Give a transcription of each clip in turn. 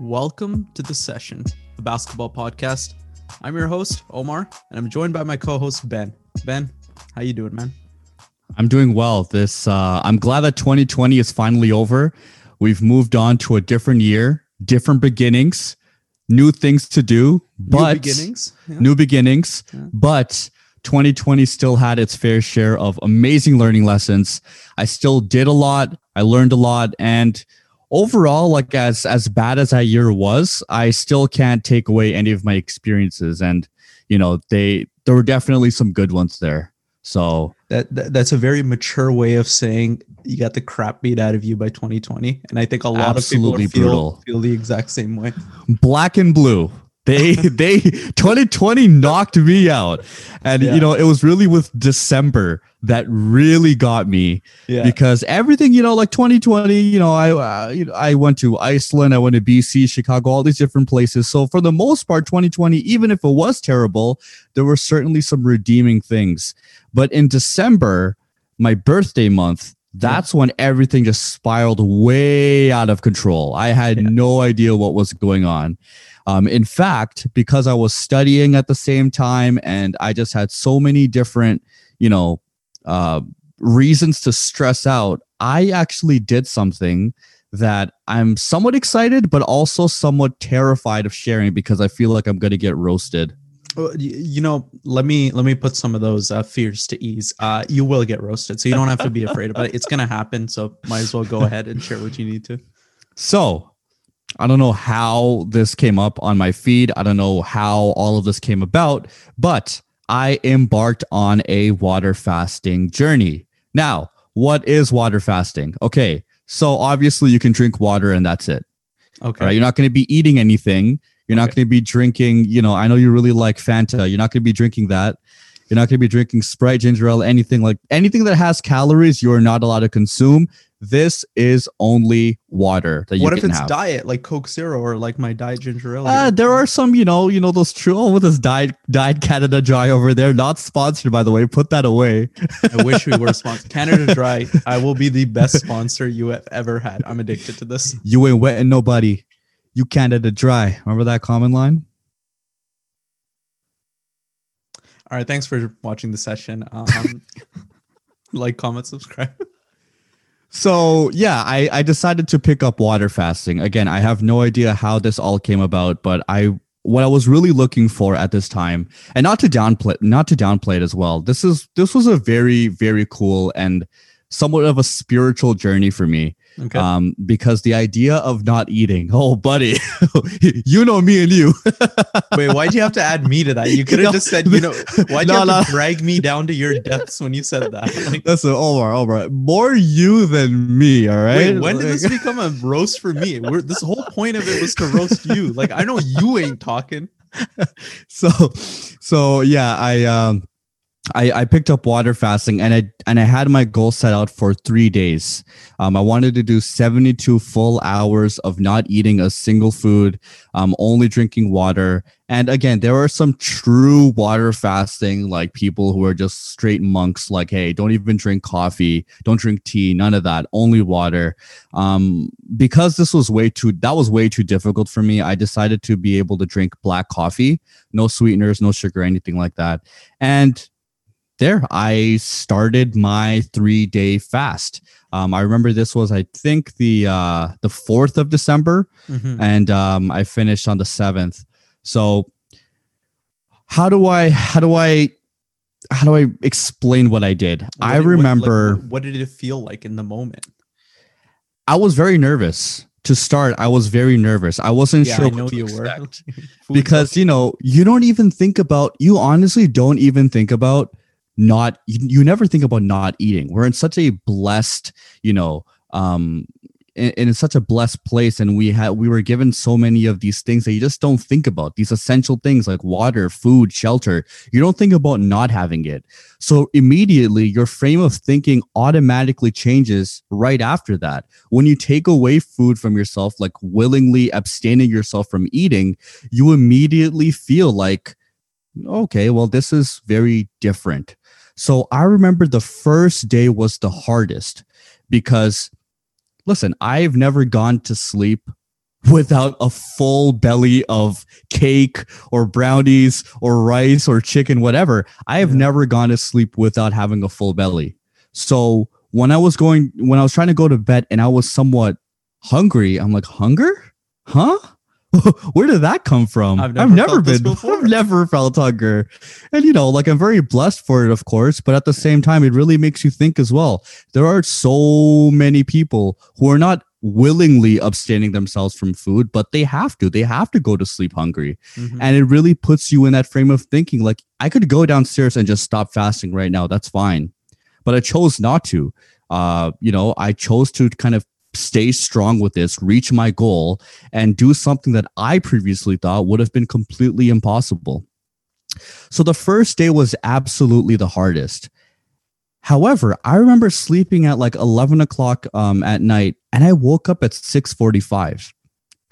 Welcome to the session, a basketball podcast. I'm your host, Omar, and I'm joined by my co-host Ben. Ben, how you doing, man? I'm doing well. This uh, I'm glad that 2020 is finally over. We've moved on to a different year, different beginnings, new things to do, but new beginnings. Yeah. New beginnings, yeah. but 2020 still had its fair share of amazing learning lessons. I still did a lot. I learned a lot and overall, like as as bad as that year was, I still can't take away any of my experiences. And you know, they there were definitely some good ones there. So that, that that's a very mature way of saying you got the crap beat out of you by 2020, and I think a lot of people feel brutal. feel the exact same way. Black and blue. They they 2020 knocked me out. And yeah. you know, it was really with December that really got me yeah. because everything, you know, like 2020, you know, I uh, you know, I went to Iceland, I went to BC, Chicago, all these different places. So for the most part 2020, even if it was terrible, there were certainly some redeeming things. But in December, my birthday month, that's yeah. when everything just spiraled way out of control. I had no idea what was going on. Um, in fact, because I was studying at the same time and I just had so many different, you know, uh, reasons to stress out, I actually did something that I'm somewhat excited, but also somewhat terrified of sharing because I feel like I'm going to get roasted. You know, let me let me put some of those uh, fears to ease. Uh, you will get roasted, so you don't have to be afraid about it. It's gonna happen, so might as well go ahead and share what you need to. So, I don't know how this came up on my feed. I don't know how all of this came about, but I embarked on a water fasting journey. Now, what is water fasting? Okay, so obviously you can drink water and that's it. Okay. Right? You're not going to be eating anything. You're okay. not going to be drinking, you know, I know you really like Fanta. You're not going to be drinking that. You're not going to be drinking Sprite, ginger ale, anything like anything that has calories. You are not allowed to consume. This is only water that you What if it's have. diet like Coke Zero or like my diet ginger ale? Uh, there are some, you know, you know those true oh, with this diet diet Canada Dry over there. Not sponsored, by the way. Put that away. I wish we were sponsored. Canada Dry. I will be the best sponsor you have ever had. I'm addicted to this. You ain't wetting nobody. You Canada Dry. Remember that common line? All right. Thanks for watching the session. Um, like, comment, subscribe. So yeah, I, I decided to pick up water fasting. Again, I have no idea how this all came about, but I what I was really looking for at this time, and not to downplay not to downplay it as well. This is this was a very, very cool and somewhat of a spiritual journey for me. Okay. Um, because the idea of not eating, oh, buddy, you know me and you. Wait, why'd you have to add me to that? You could have no, just said, you know, why'd no, you have no. to drag me down to your depths when you said that? Like, Listen, Omar, Omar, more you than me, all right? Wait, when like, did this become a roast for me? We're, this whole point of it was to roast you. Like, I know you ain't talking. so, so yeah, I um I, I picked up water fasting and I and I had my goal set out for three days. Um, I wanted to do 72 full hours of not eating a single food, um, only drinking water. And again, there are some true water fasting, like people who are just straight monks, like, hey, don't even drink coffee, don't drink tea, none of that, only water. Um, because this was way too that was way too difficult for me, I decided to be able to drink black coffee, no sweeteners, no sugar, anything like that. And there i started my three day fast. Um, i remember this was i think the uh, the 4th of december mm-hmm. and um, i finished on the 7th so how do i how do i how do i explain what i did? What i remember what, like, what did it feel like in the moment? I was very nervous to start, I was very nervous. I wasn't yeah, sure I know you were. because you know, you don't even think about you honestly don't even think about not you, you never think about not eating. We're in such a blessed you know um in, in such a blessed place and we had we were given so many of these things that you just don't think about. These essential things like water food shelter you don't think about not having it. So immediately your frame of thinking automatically changes right after that. When you take away food from yourself like willingly abstaining yourself from eating you immediately feel like okay well this is very different so I remember the first day was the hardest because listen, I've never gone to sleep without a full belly of cake or brownies or rice or chicken, whatever. I have Yeah. never gone to sleep without having a full belly. So when I was going, when I was trying to go to bed and I was somewhat hungry, I'm like, hunger? Huh? Where did that come from? I've never felt this been, before. I've never felt hunger. And you know, like I'm very blessed for it, of course, but at the same time, it really makes you think as well. There are so many people who are not willingly abstaining themselves from food, but they have to. They have to go to sleep hungry. Mhm. And it really puts you in that frame of thinking like, I could go downstairs and just stop fasting right now. That's fine. But I chose not to. Uh, you know, I chose to kind of stay strong with this, reach my goal, and do something that I previously thought would have been completely impossible. So the first day was absolutely the hardest. However, I remember sleeping at like 11 o'clock um, at night and I woke up at 645.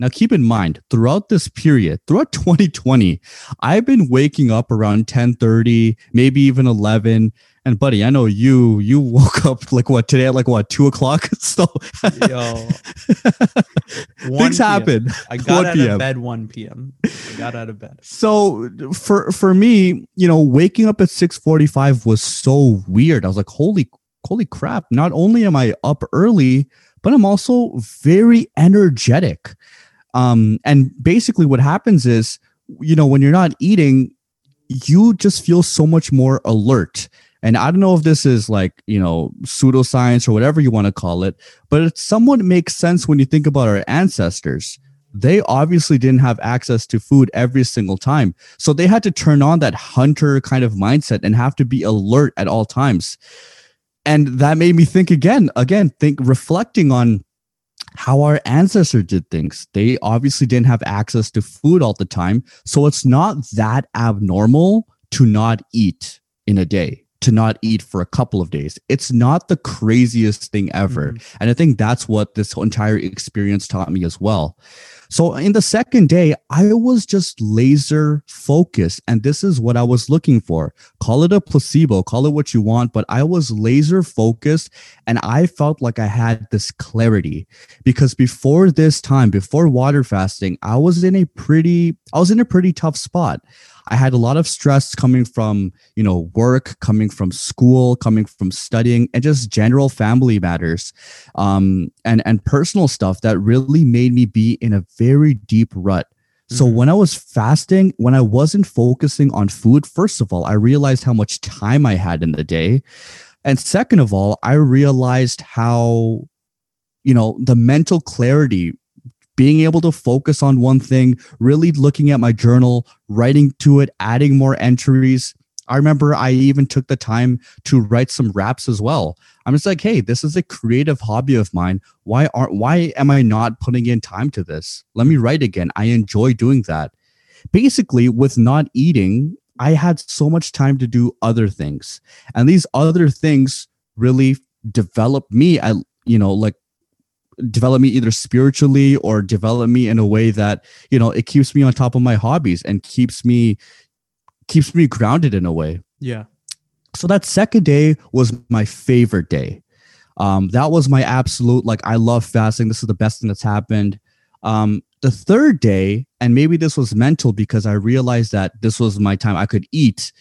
Now, keep in mind, throughout this period, throughout 2020, I've been waking up around 1030, maybe even 11. And buddy, I know you, you woke up like what today at like what, two o'clock? So Yo, things happen. I got 1 out PM. of bed 1 p.m. I got out of bed. So for for me, you know, waking up at 6:45 was so weird. I was like, holy holy crap. Not only am I up early, but I'm also very energetic. Um and basically what happens is, you know, when you're not eating, you just feel so much more alert. And I don't know if this is like, you know, pseudoscience or whatever you want to call it, but it somewhat makes sense when you think about our ancestors. They obviously didn't have access to food every single time. So they had to turn on that hunter kind of mindset and have to be alert at all times. And that made me think again, again, think reflecting on how our ancestors did things. They obviously didn't have access to food all the time. So it's not that abnormal to not eat in a day, to not eat for a couple of days. It's not the craziest thing ever. Mhm. And I think that's what this entire experience taught me as well. So in the second day, I was just laser focused. And this is what I was looking for. Call it a placebo, call it what you want, but I was laser focused and I felt like I had this clarity because before this time, before water fasting, I was in a pretty, I was in a pretty tough spot. I had a lot of stress coming from, you know, work, coming from school, coming from studying, and just general family matters, um, and and personal stuff that really made me be in a very deep rut. So Mhm. when I was fasting, when I wasn't focusing on food, first of all, I realized how much time I had in the day, and second of all, I realized how, you know, the mental clarity being able to focus on one thing, really looking at my journal, writing to it, adding more entries. I remember I even took the time to write some raps as well. I'm just like, hey, this is a creative hobby of mine. Why aren't why am I not putting in time to this? Let me write again. I enjoy doing that. Basically, with not eating, I had so much time to do other things. And these other things really developed me I you know, like develop me either spiritually or develop me in a way that you know it keeps me on top of my hobbies and keeps me keeps me grounded in a way. Yeah. so that second day was my favorite day. Um that was my absolute like i love fasting. This is the best thing that's happened. Um the third day and maybe this was mental because i realized that this was my time i could eat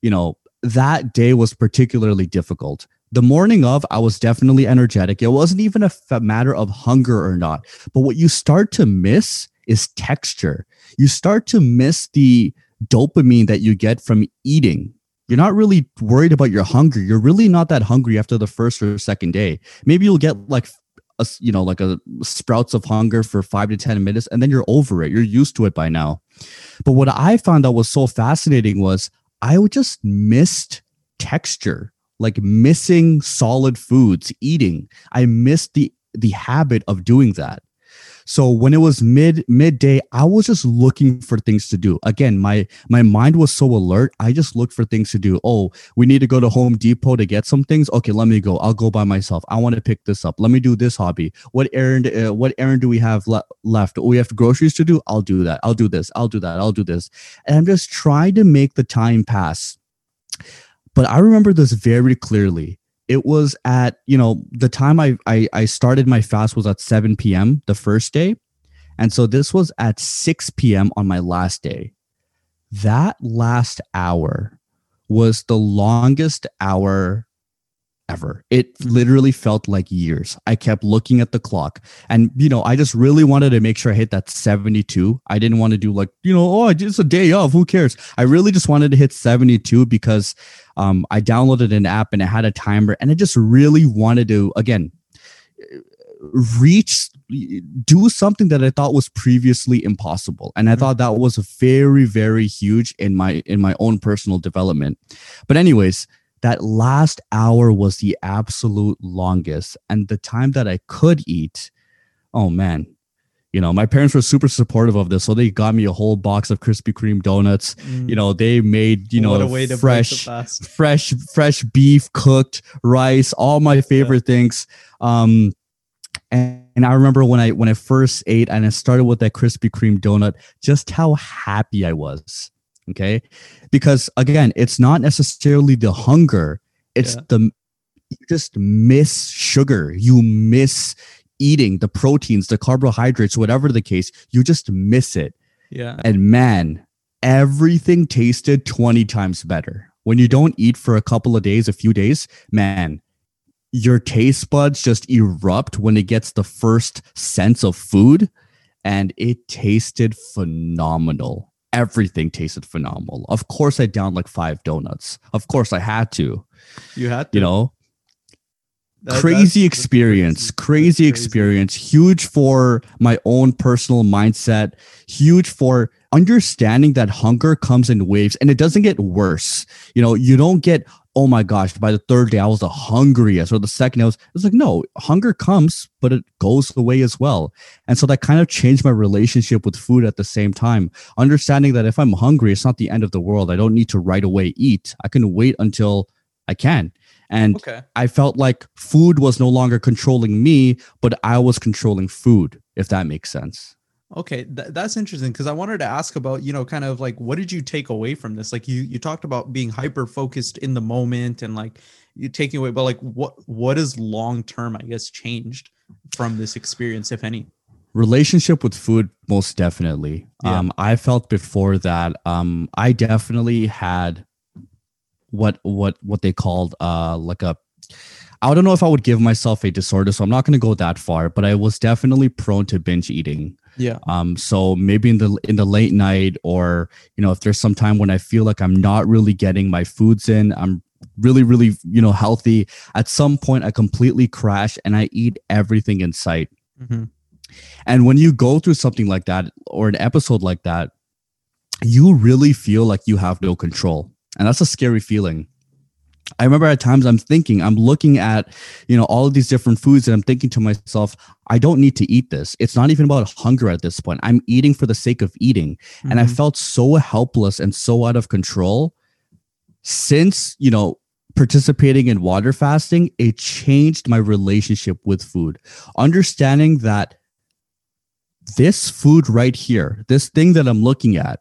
you know that day was particularly difficult the morning of i was definitely energetic. It wasn't even a matter of hunger or not. But what you start to miss is texture. You start to miss the dopamine that you get from eating. You're not really worried about your hunger. You're really not that hungry after the first or second day. Maybe you'll get like a you know like a sprouts of hunger for five to ten minutes and then you're over it. You're used to it by now. But what i found that was so fascinating was i would just missed texture like missing solid foods eating. I missed the the habit of doing that. So when it was mid midday i was just looking for things to do. Again my my mind was so alert i just looked for things to do. Oh we need to go to home depot to get some things? Okay let me go. I'll go by myself. I want to pick this up. Let me do this hobby. What errand uh, what errand do we have le- left? We have groceries to do? I'll do that. I'll do this. I'll do that. I'll do this. And i'm just trying to make the time pass but i remember this very clearly it was at you know the time I, I i started my fast was at 7 p.m the first day And so this was at 6 p.m. on my last day. That last hour was the longest hour ever. It literally felt like years. I kept looking at the clock and, you know, I just really wanted to make sure I hit that 72. I didn't want to do like, you know, oh, it's a day off. Who cares? I really just wanted to hit 72 because um, I downloaded an app and it had a timer and I just really wanted to, again, reach do something that i thought was previously impossible and i thought that was very very huge in my in my own personal development but anyways that last hour was the absolute longest and the time that i could eat oh man. You know my parents were super supportive of this so they got me a whole box of krispy kreme donuts. Mm. you know they made you know fresh fresh fresh beef cooked rice all my favorite yeah. things. Um and, and i remember when i when i first ate and i started with that krispy kreme donut just how happy i was Okay. Because again, it's not necessarily the hunger, it's yeah. the you just miss sugar. You miss eating the proteins, the carbohydrates, whatever the case, you just miss it. Yeah. And man, everything tasted 20 times better. When you don't eat for a couple of days, a few days, man, your taste buds just erupt when it gets the first sense of food and it tasted phenomenal everything tasted phenomenal. Of course, I downed like five donuts. Of course, I had to. You had to. You know, that, crazy experience, crazy, crazy experience, huge for my own personal mindset, huge for understanding that hunger comes in waves and it doesn't get worse. You know, you don't get, oh my gosh, by the third day I was the hungriest, or the second I was, it's like, no, hunger comes, but it goes away as well. And so that kind of changed my relationship with food at the same time. Understanding that if I'm hungry, it's not the end of the world. I don't need to right away eat. I can wait until I can. And okay. I felt like food was no longer controlling me, but I was controlling food, if that makes sense. Okay, th- that's interesting because I wanted to ask about, you know, kind of like what did you take away from this? Like you you talked about being hyper focused in the moment and like you taking away, but like what what is long term, I guess, changed from this experience, if any? Relationship with food, most definitely. Yeah. Um, I felt before that um I definitely had what what what they called uh like a I don't know if I would give myself a disorder, so I'm not going to go that far, but I was definitely prone to binge eating. Yeah. Um. So maybe in the in the late night, or you know, if there's some time when I feel like I'm not really getting my foods in, I'm really really you know healthy. At some point, I completely crash and I eat everything in sight. Mm-hmm. And when you go through something like that or an episode like that, you really feel like you have no control, and that's a scary feeling. I remember at times I'm thinking, I'm looking at, you know, all of these different foods and I'm thinking to myself, I don't need to eat this. It's not even about hunger at this point. I'm eating for the sake of eating. Mm-hmm. And I mm-hmm. felt so helpless and so out of control since, you know, participating in water fasting, it changed my relationship with food. Understanding that this food right here, this thing that I'm looking at,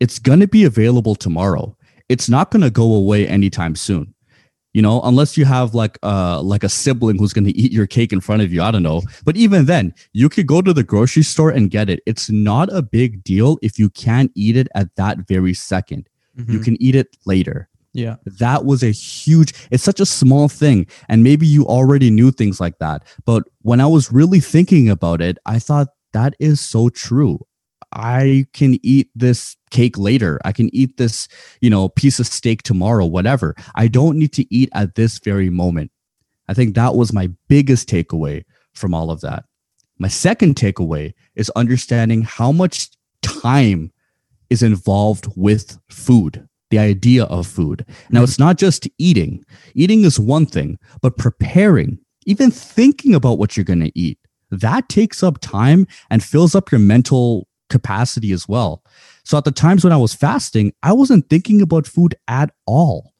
it's going to be available tomorrow. It's not going to go away anytime soon you know unless you have like uh like a sibling who's going to eat your cake in front of you i don't know. But even then you could go to the grocery store and get it. It's not a big deal if you can't eat it at that very 2nd mm-hmm. you can eat it later. Yeah. That was a huge it's such a small thing and maybe you already knew things like that. But when i was really thinking about it i thought that is so true I can eat this cake later. I can eat this, you know, piece of steak tomorrow, whatever. I don't need to eat at this very moment. I think that was my biggest takeaway from all of that. My second takeaway is understanding how much time is involved with food, the idea of food. Now, it's not just eating, eating is one thing, but preparing, even thinking about what you're going to eat, that takes up time and fills up your mental capacity as well. So at the times when I was fasting, I wasn't thinking about food at all.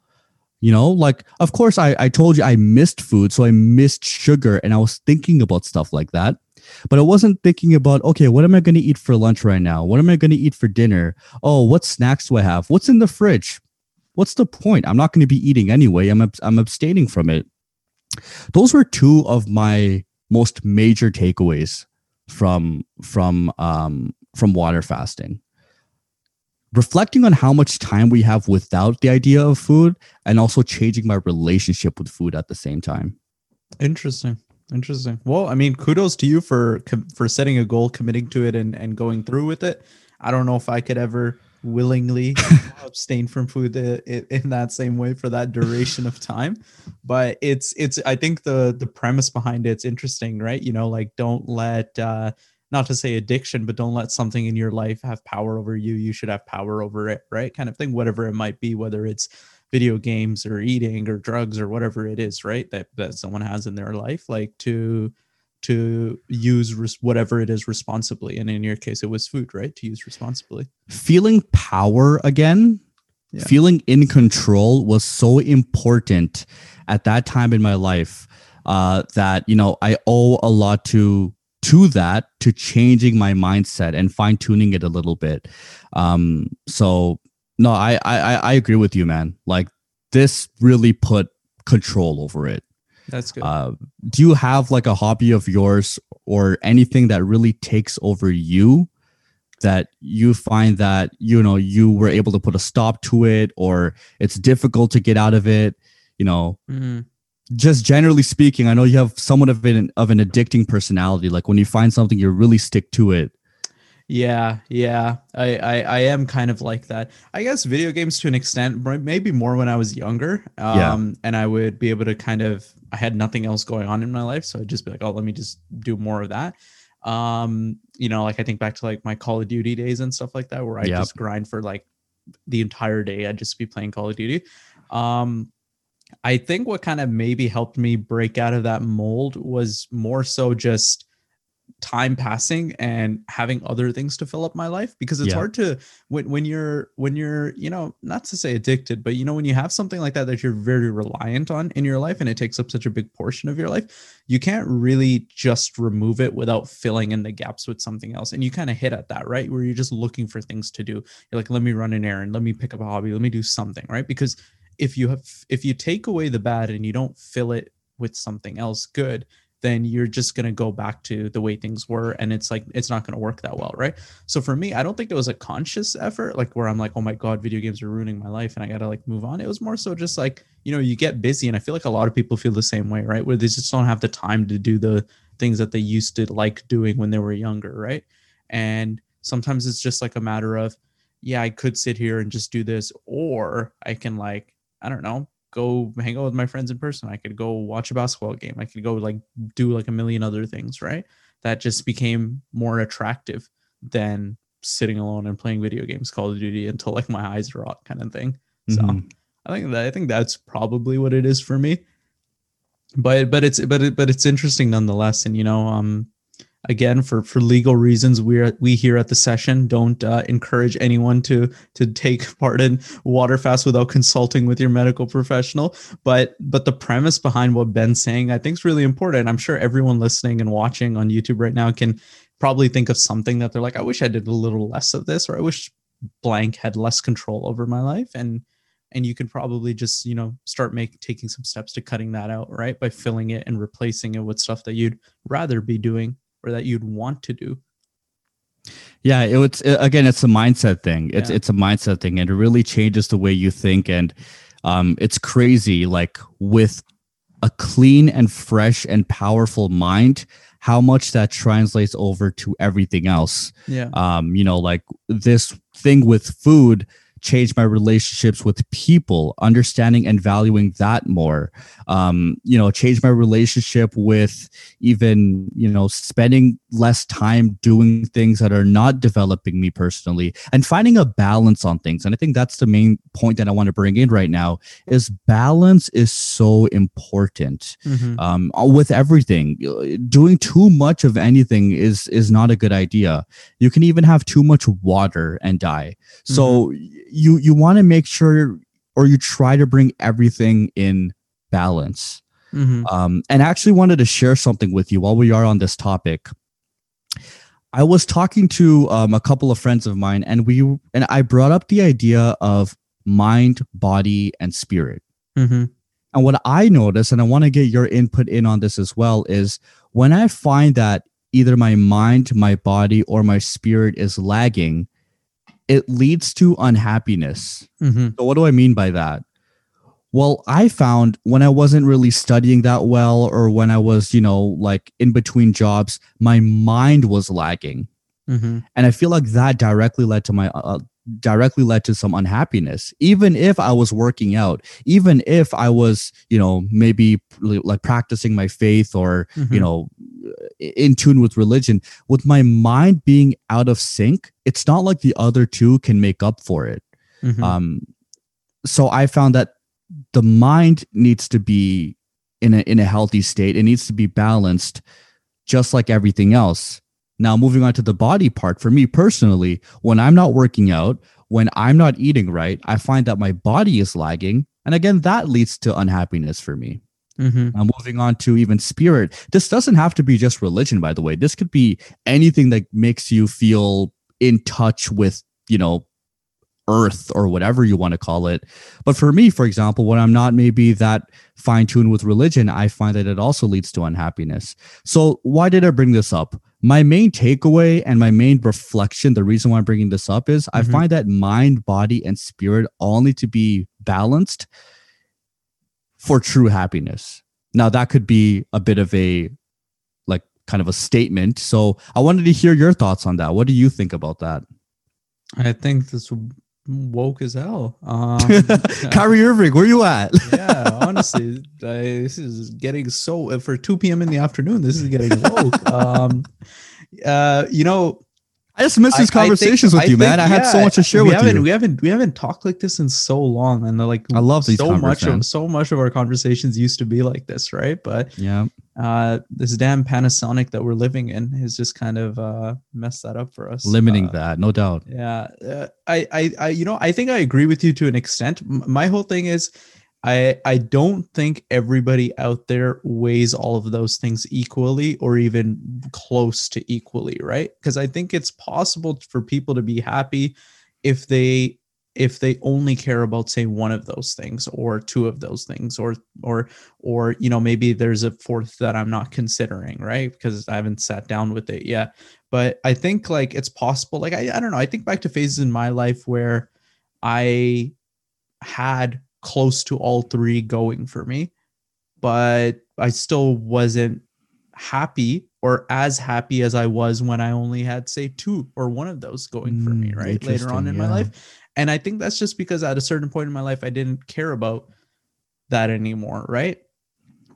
You know, like, of course, I, I told you I missed food. So I missed sugar and I was thinking about stuff like that. But I wasn't thinking about, okay, what am I going to eat for lunch right now? What am I going to eat for dinner? Oh, what snacks do I have? What's in the fridge? What's the point? I'm not going to be eating anyway. I'm, I'm abstaining from it. Those were two of my most major takeaways from from um, from water fasting. Reflecting on how much time we have without the idea of food, and also changing my relationship with food at the same time. Interesting. Interesting. Well, I mean, kudos to you for for setting a goal, committing to it, and and going through with it. I don't know if I could ever willingly abstain from food in that same way for that duration of time but it's it's i think the the premise behind it's interesting right you know like don't let uh not to say addiction but don't let something in your life have power over you. You should have power over it right? Kind of thing whatever it might be whether it's video games or eating or drugs or whatever it is right that that someone has in their life like to to use res- whatever it is responsibly. And in your case it was food right? To use responsibly. Feeling power again yeah. feeling in control was so important at that time in my life uh, that you know i owe a lot to to that to changing my mindset and fine tuning it a little bit um so no I, I i agree with you man like this really put control over it that's good. Uh, do you have like a hobby of yours or anything that really takes over you that you find that you know you were able to put a stop to it or it's difficult to get out of it you know mm-hmm. Just generally speaking i know you have somewhat of an of an addicting personality like when you find something you really stick to it yeah, yeah, I, I, I am kind of like that. I guess video games to an extent, maybe more when I was younger. Um, yeah. and I would be able to kind of, I had nothing else going on in my life, so I'd just be like, oh, let me just do more of that. Um, you know, like I think back to like my Call of Duty days and stuff like that, where I yep. just grind for like the entire day. I'd just be playing Call of Duty. Um, I think what kind of maybe helped me break out of that mold was more so just time passing and having other things to fill up my life because it's yeah. hard to when when you're when you're you know not to say addicted but you know when you have something like that that you're very reliant on in your life and it takes up such a big portion of your life you can't really just remove it without filling in the gaps with something else. And you kind of hit at that right? Where you're just looking for things to do. You're like let me run an errand. Let me pick up a hobby. Let me do something right? Because if you have if you take away the bad and you don't fill it with something else good then you're just going to go back to the way things were and it's like it's not going to work that well right? So for me i don't think it was a conscious effort like where i'm like oh my god video games are ruining my life and i gotta like move on. It was more so just like you know you get busy and i feel like a lot of people feel the same way right? Where they just don't have the time to do the things that they used to like doing when they were younger right? And sometimes it's just like a matter of yeah i could sit here and just do this or i can like i don't know go hang out with my friends in person. I could go watch a basketball game. I could go like do like a million other things, right? That just became more attractive than sitting alone and playing video games, Call of Duty until like my eyes rot kind of thing. So mm-hmm. I think that I think that's probably what it is for me. But but it's but it, but it's interesting nonetheless. And you know, um again for for legal reasons we're we here at the session don't uh, encourage anyone to to take part in water fast without consulting with your medical professional. But but the premise behind what ben's saying i think is really important. I'm sure everyone listening and watching on youtube right now can probably think of something that they're like i wish i did a little less of this or i wish blank had less control over my life. And and you can probably just you know start make taking some steps to cutting that out right? By filling it and replacing it with stuff that you'd rather be doing or that you'd want to do? Yeah it, it's it, again it's a mindset thing. It's yeah. it's a mindset thing and it really changes the way you think and um it's crazy like with a clean and fresh and powerful mind how much that translates over to everything else. Yeah. Um you know like this thing with food changed my relationships with people understanding and valuing that more. Um, you know change my relationship with even you know spending less time doing things that are not developing me personally and finding a balance on things. And i think that's the main point that i want to bring in right now is balance is so important mm-hmm. um, with everything. Doing too much of anything is is not a good idea. You can even have too much water and die. So mm-hmm you you want to make sure or you try to bring everything in balance. Mm-hmm. Um, and I actually wanted to share something with you while we are on this topic. I was talking to um, a couple of friends of mine, and we and I brought up the idea of mind, body, and spirit. Mm-hmm. And what I notice, and I want to get your input in on this as well, is when I find that either my mind, my body, or my spirit is lagging, it leads to unhappiness. Mm-hmm. So, what do I mean by that? Well, I found when I wasn't really studying that well, or when I was, you know, like in between jobs, my mind was lagging. Mm-hmm. And I feel like that directly led to my, uh, directly led to some unhappiness. Even if I was working out, even if I was, you know, maybe like practicing my faith or, Mhm. you know, in tune with religion, with my mind being out of sync, it's not like the other two can make up for it. Mhm. Um, so I found that the mind needs to be in a in a healthy state. It needs to be balanced, just like everything else. Now, moving on to the body part, for me personally, when I'm not working out, when I'm not eating right, I find that my body is lagging, and again, that leads to unhappiness for me. Mhm. Now, moving on to even spirit. This doesn't have to be just religion, by the way. This could be anything that makes you feel in touch with, you know, earth or whatever you want to call it. But for me, for example, when I'm not maybe that fine tuned with religion, I find that it also leads to unhappiness. So, why did I bring this up? My main takeaway and my main reflection, the reason why I'm bringing this up is I Mhm. find that mind, body, and spirit all need to be balanced for true happiness. Now, that could be a bit of a like kind of a statement. So, I wanted to hear your thoughts on that. What do you think about that? I think this woke as hell. Um, Kyrie Irving, where you at? yeah, honestly, I, this is getting so for 2 p.m. in the afternoon. This is getting woke. um, uh, you know, I just miss these I think- conversations with you, man. I had so much to share we with haven't, you. We haven't we haven't talked like this in so long, and like I love these so much of so much of our conversations used to be like this, right? But yeah, uh, this damn Panasonic that we're living in has just kind of uh, messed that up for us. limiting Uh, that, no doubt. yeah, uh, I, I, I, you know, I think I agree with you to an extent. My whole thing is, I, I don't think everybody out there weighs all of those things equally or even close to equally, right? Because I think it's possible for people to be happy if they if they only care about say one of those things or two of those things or or or you know maybe there's a fourth that I'm not considering right because I haven't sat down with it yet but I think like it's possible. Like I, I don't know. I think back to phases in my life where I had close to all three going for me, but I still wasn't happy or as happy as I was when I only had say two or one of those going for me, Mm, right? Later on in my life. And I think that's just because at a certain point in my life I didn't care about that anymore, right?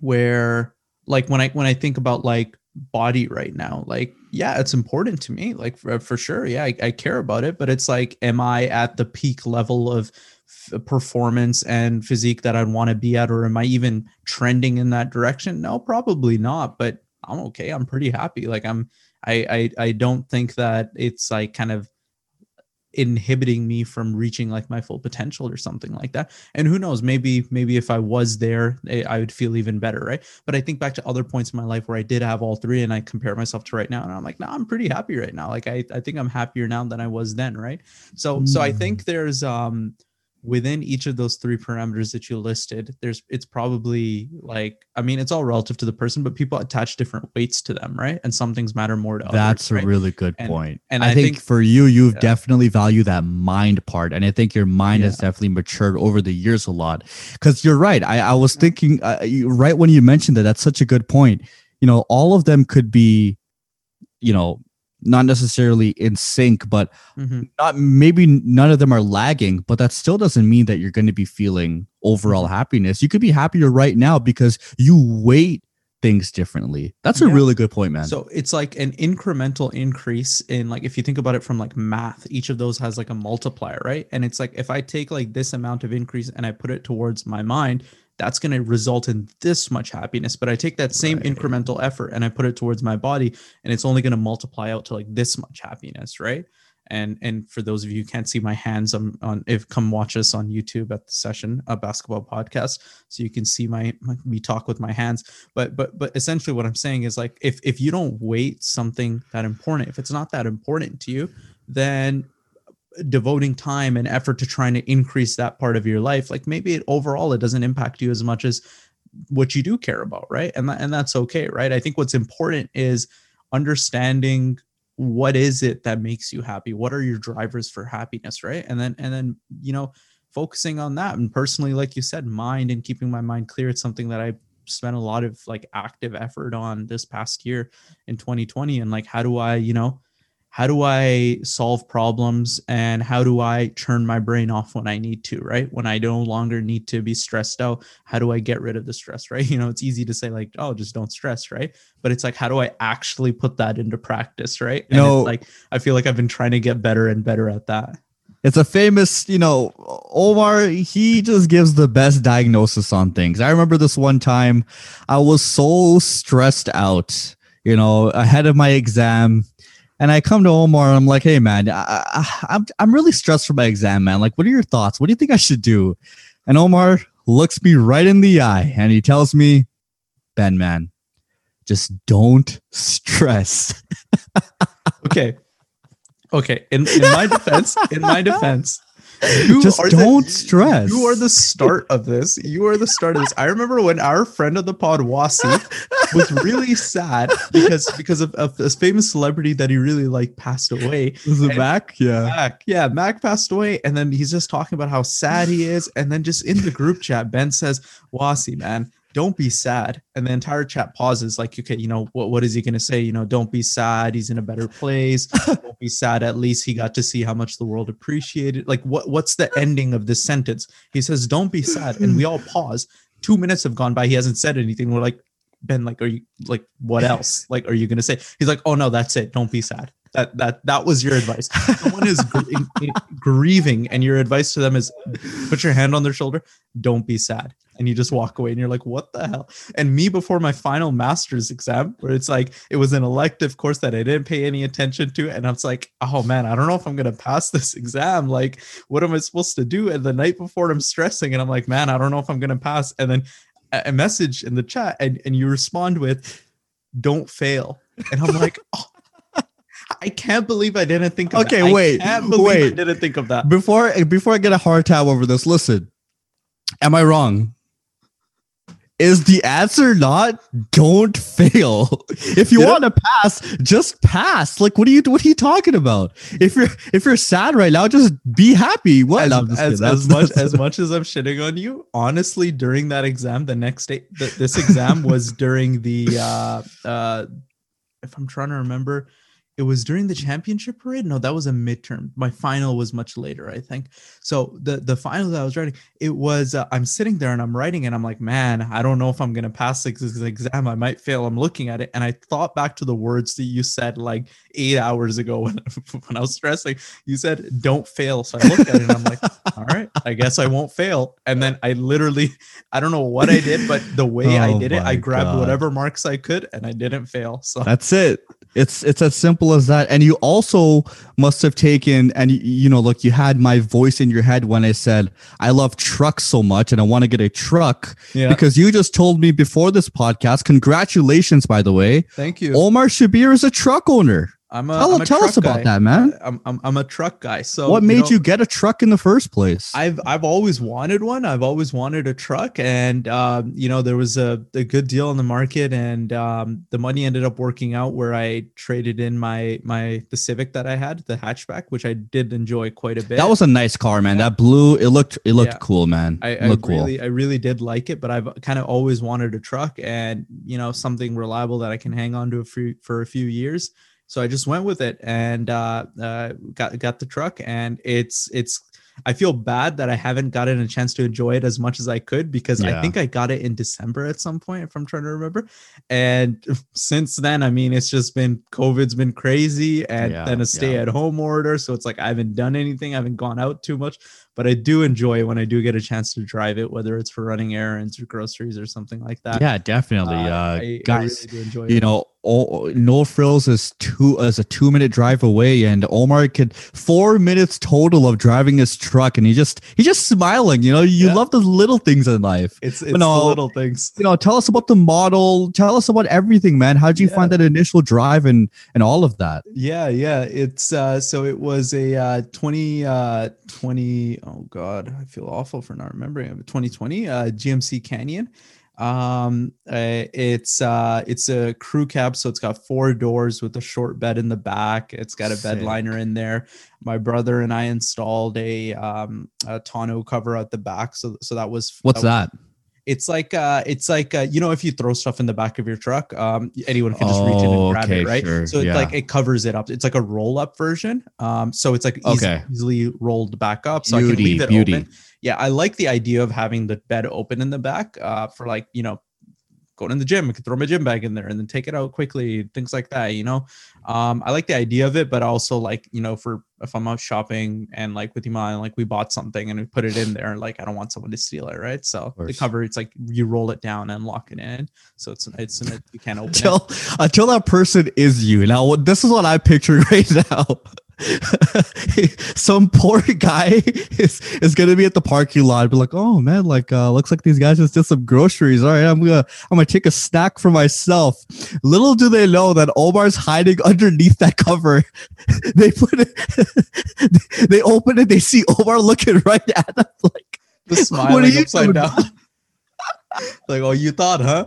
Where like when I when I think about like body right now, like yeah, it's important to me, like for, for sure. Yeah, I, I care about it, but it's like, am I at the peak level of performance and physique that I'd want to be at, or am I even trending in that direction? No, probably not. But I'm okay. I'm pretty happy. Like I'm, I, I, I don't think that it's like kind of inhibiting me from reaching like my full potential or something like that and who knows maybe maybe if i was there eh, i would feel even better right but i think back to other points in my life where i did have all three and i compare myself to right now and i'm like no i'm pretty happy right now like i, I think i'm happier now than i was then right so so i Mm. think there's um within each of those three parameters that you listed there's it's probably like i mean it's all relative to the person but people attach different weights to them right and some things matter more to That's others right? a really good And- point. and I, I think, think- for you, you've Yeah. definitely value that mind part, and I think your mind has definitely matured over the years a lot. Because you're right. I, I was thinking uh, you, right when you mentioned that. That's such a good point. You know, all of them could be, you know, not necessarily in sync, but Mhm. not maybe none of them are lagging, but that still doesn't mean that you're going to be feeling overall Mm-hmm. happiness. You could be happier right now because you weight things differently. That's a Yeah. really good point, man. So it's like an incremental increase in like if you think about it from like math, each of those has like a multiplier, right? And it's like if I take like this amount of increase and I put it towards my mind, that's going to result in this much happiness. But I take that same Right. incremental effort and I put it towards my body, and it's only going to multiply out to like this much happiness, right? And and for those of you who can't see my hands, I'm on if come watch us on YouTube at the session, a basketball podcast, so you can see my, my me talk with my hands but but but essentially what i'm saying is like if if you don't weight something that important if it's not that important to you then devoting time and effort to trying to increase that part of your life like maybe it overall it doesn't impact you as much as what you do care about right? And that, and that's okay right? I think what's important is understanding what is it that makes you happy? What are your drivers for happiness right? And then and then you know focusing on that. And personally like you said mind and keeping my mind clear it's something that i spent a lot of like active effort on this past year in 2020 and like how do i you know how do I solve problems and how do I turn my brain off when I need to, right? When I no longer need to be stressed out, how do I get rid of the stress, right? You know, it's easy to say like, oh, just don't stress, right? But it's like, how do I actually put that into practice, right? You know, like I feel like I've been trying to get better and better at that. It's a famous, you know, Omar, he just gives the best diagnosis on things. I remember this one time I was so stressed out, you know, ahead of my exam and I come to Omar and I'm like, hey man, I, I, I'm I'm really stressed for my exam, man. Like, what are your thoughts? What do you think I should do? And Omar looks me right in the eye and he tells me, Ben, man, just don't stress. okay. Okay. In, in my defense, in my defense, you just don't the, stress. You are the start of this. You are the start of this. I remember when our friend of the pod, Wasi, was really sad because because of, of this famous celebrity that he really like passed away. Was it Mac? Yeah. Mac. Yeah, Mac passed away. And then he's just talking about how sad he is. And then just in the group chat, Ben says, Wasi, man, don't be sad. And the entire chat pauses, like, okay, you know, what, what is he going to say? You know, don't be sad. He's in a better place. don't be sad. At least he got to see how much the world appreciated. Like, what, what's the ending of this sentence? He says, don't be sad. And we all pause. Two minutes have gone by. He hasn't said anything. We're like, Ben, like, are you like, what else? Like, are you going to say? He's like, oh, no, that's it. Don't be sad. That, that, that was your advice. Someone is grieving, and your advice to them is put your hand on their shoulder. Don't be sad and you just walk away and you're like what the hell and me before my final master's exam where it's like it was an elective course that i didn't pay any attention to and i was like oh man i don't know if i'm going to pass this exam like what am i supposed to do and the night before i'm stressing and i'm like man i don't know if i'm going to pass and then a message in the chat and, and you respond with don't fail and i'm like oh, I can't believe I didn't think of okay, that. wait. wait. I didn't think of that. Before before I get a hard tab over this, listen. Am I wrong? Is the answer not don't fail. If you yeah. want to pass just pass. Like what are you what are you talking about? If you're if you're sad right now just be happy. What? As, as, as much as much as i'm shitting on you honestly during that exam the next day the, this exam was during the uh uh if i'm trying to remember it was during the championship parade no that was a midterm. My final was much later i think. So the the final that i was writing it was uh, i'm sitting there and i'm writing and i'm like man i don't know if i'm to pass this exam. I might fail. I'm looking at it. And i thought back to the words that you said like eight hours ago when, when i was stressing you said don't fail so i looked at it and i'm like all right i guess i won't fail and then i literally i don't know what i did but the way oh i did it i grabbed God. whatever marks i could and i didn't fail so that's it it's it's as simple as that. And you also must have taken and you know, look, you had my voice in your head when I said I love trucks so much and I want to get a truck. Yeah. Because you just told me before this podcast, congratulations, by the way. Thank you. Omar Shabir is a truck owner. I'm a, tell, I'm a tell us about guy. that, man. I'm, I'm, I'm a truck guy. So what made you, know, you, get a truck in the first place? I've I've always wanted one. I've always wanted a truck, and um, you know there was a, a good deal in the market, and um, the money ended up working out where I traded in my my the Civic that I had, the hatchback, which I did enjoy quite a bit. That was a nice car, man. That blue, it looked it looked yeah. cool, man. I, I really cool. I really did like it, but I've kind of always wanted a truck, and you know something reliable that I can hang on to for for a few years so I just went with it and uh, uh, got got the truck, and it's it's. I feel bad that I haven't gotten a chance to enjoy it as much as I could because yeah. I think I got it in December at some point, if I'm trying to remember. And since then, I mean, it's just been COVID's been crazy, and yeah, then a stay at home order. So it's like I haven't done anything, I haven't gone out too much but I do enjoy when I do get a chance to drive it, whether it's for running errands or groceries or something like that. Yeah, definitely. Uh, uh, I, guys, I really you it. know, all, no frills is two is a two minute drive away, and Omar could four minutes total of driving his truck, and he just he's just smiling. You know, you yeah. love the little things in life. It's it's the little things. You know, tell us about the model. Tell us about everything, man. How did you yeah. find that initial drive and and all of that? Yeah, yeah. It's uh, so it was a uh, 20, uh, 20 oh god, I feel awful for not remembering. 2020 uh, GMC Canyon. Um, uh, it's uh, it's a crew cab, so it's got four doors with a short bed in the back. It's got a bed Sick. liner in there. My brother and I installed a um a tonneau cover at the back, so so that was What's that? that? It's like uh, it's like uh, you know, if you throw stuff in the back of your truck, um, anyone can just reach in Oh, and grab okay, it, right? sure, So it's yeah. like it covers it up. It's like a roll up version. Um, so it's like easy, Okay. easily rolled back up. So I can leave it beauty. open. Yeah, I like the idea of having the bed open in the back. Uh, for like you know, going in the gym, I could throw my gym bag in there and then take it out quickly, things like that. You know, um, I like the idea of it, but also like you know, for if I'm out shopping and like with Iman, like we bought something and we put it in there, like I don't want someone to steal it, right? So the cover, it's like you roll it down and lock it in, so it's it's it, you can't open it. Until until that person is you. Now this is what I picture right now. Some poor guy is is gonna be at the parking lot, be like, "Oh man, like uh, looks like these guys just did some groceries. All right, I'm gonna I'm gonna take a snack for myself." Little do they know that Omar's hiding underneath that cover. they put it, they open it, they see Omar looking right at them, like, The are you upside down. like, oh, you thought, huh?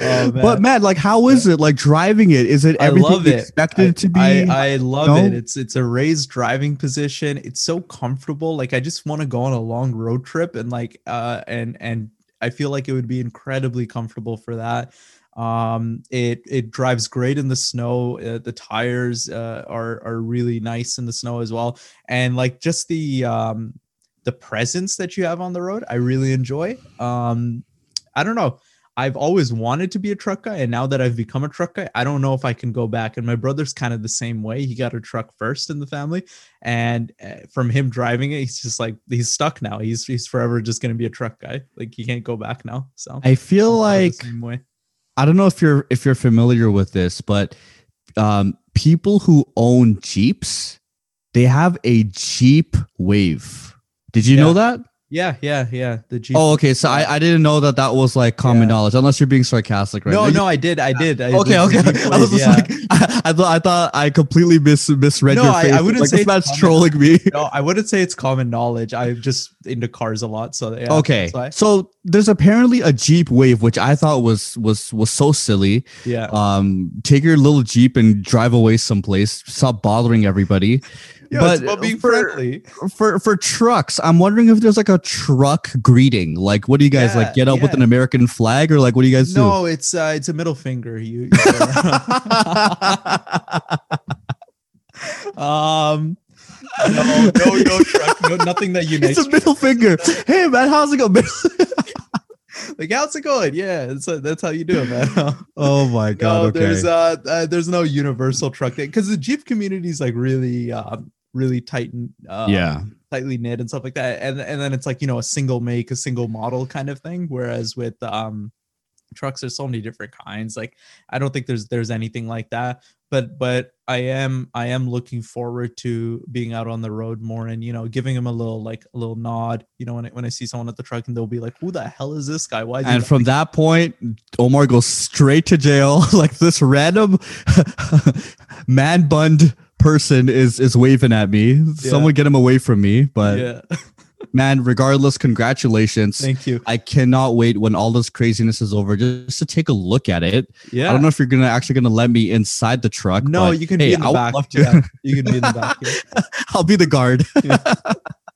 Oh, but man, like, how is it like driving it? Is it I everything love it. expected I, to be? I, I love No? it. It's it's a raised driving position. It's so comfortable. Like I just want to go on a long road trip and like uh and and I feel like it would be incredibly comfortable for that. Um, it it drives great in the snow. Uh, the tires uh, are are really nice in the snow as well, and like just the um the presence that you have on the road, I really enjoy. Um, I don't know. I've always wanted to be a truck guy, and now that I've become a truck guy, I don't know if I can go back. And my brother's kind of the same way. He got a truck first in the family, and uh, from him driving it, he's just like he's stuck now. He's he's forever just gonna be a truck guy. Like he can't go back now. So I feel like same way. I don't know if you're if you're familiar with this, but um, people who own Jeeps, they have a Jeep Wave. Did you know that? Yeah, yeah, yeah. The Jeep. Oh, okay. So I, I didn't know that that was like common Yeah. knowledge, unless you're being sarcastic right no, now. no, I did, I did. I, Okay, okay. I was just yeah. like, I, I thought I thought I completely mis misread No, your I- face. I wouldn't like say this it's man's common. trolling me. no, I wouldn't say it's common knowledge. I'm just into cars a lot, so yeah. okay, so there's apparently a Jeep Wave, which I thought was was was so silly. yeah. um take your little jeep and drive away someplace stop bothering everybody Yeah, but it's about being for- friendly. for for trucks i'm wondering if there's like a truck greeting like what do you guys Yeah, like get up with an american flag or like what do you guys do No, it's uh, it's a middle finger. You. you um. No, no, no truck. No, nothing that unites. it's a middle finger hey man how's it going like, how's it going? Yeah, it's, uh, that's how you do it, man. oh my god no, okay there's uh, uh, there's no universal truck thing because the Jeep community is like really, um, really tight and uh, yeah tightly knit and stuff like that. And and then it's like you know a single make, a single model kind of thing. Whereas with um trucks, there's so many different kinds. Like I don't think there's there's anything like that. But but I am I am looking forward to being out on the road more and you know giving them a little like a little nod. You know when I, when I see someone at the truck and they'll be like, "Who the hell is this guy? Why?" Is he and from that point omar goes straight to jail like this random man bund person is is waving at me someone get him away from me but yeah, man regardless congratulations thank you. I cannot wait when all this craziness is over just to take a look at it. Yeah, I don't know if you're gonna actually gonna let me inside the truck. No, you can hey, be in the I back. love to. Yeah, you can be in the back. yeah. I'll be the guard.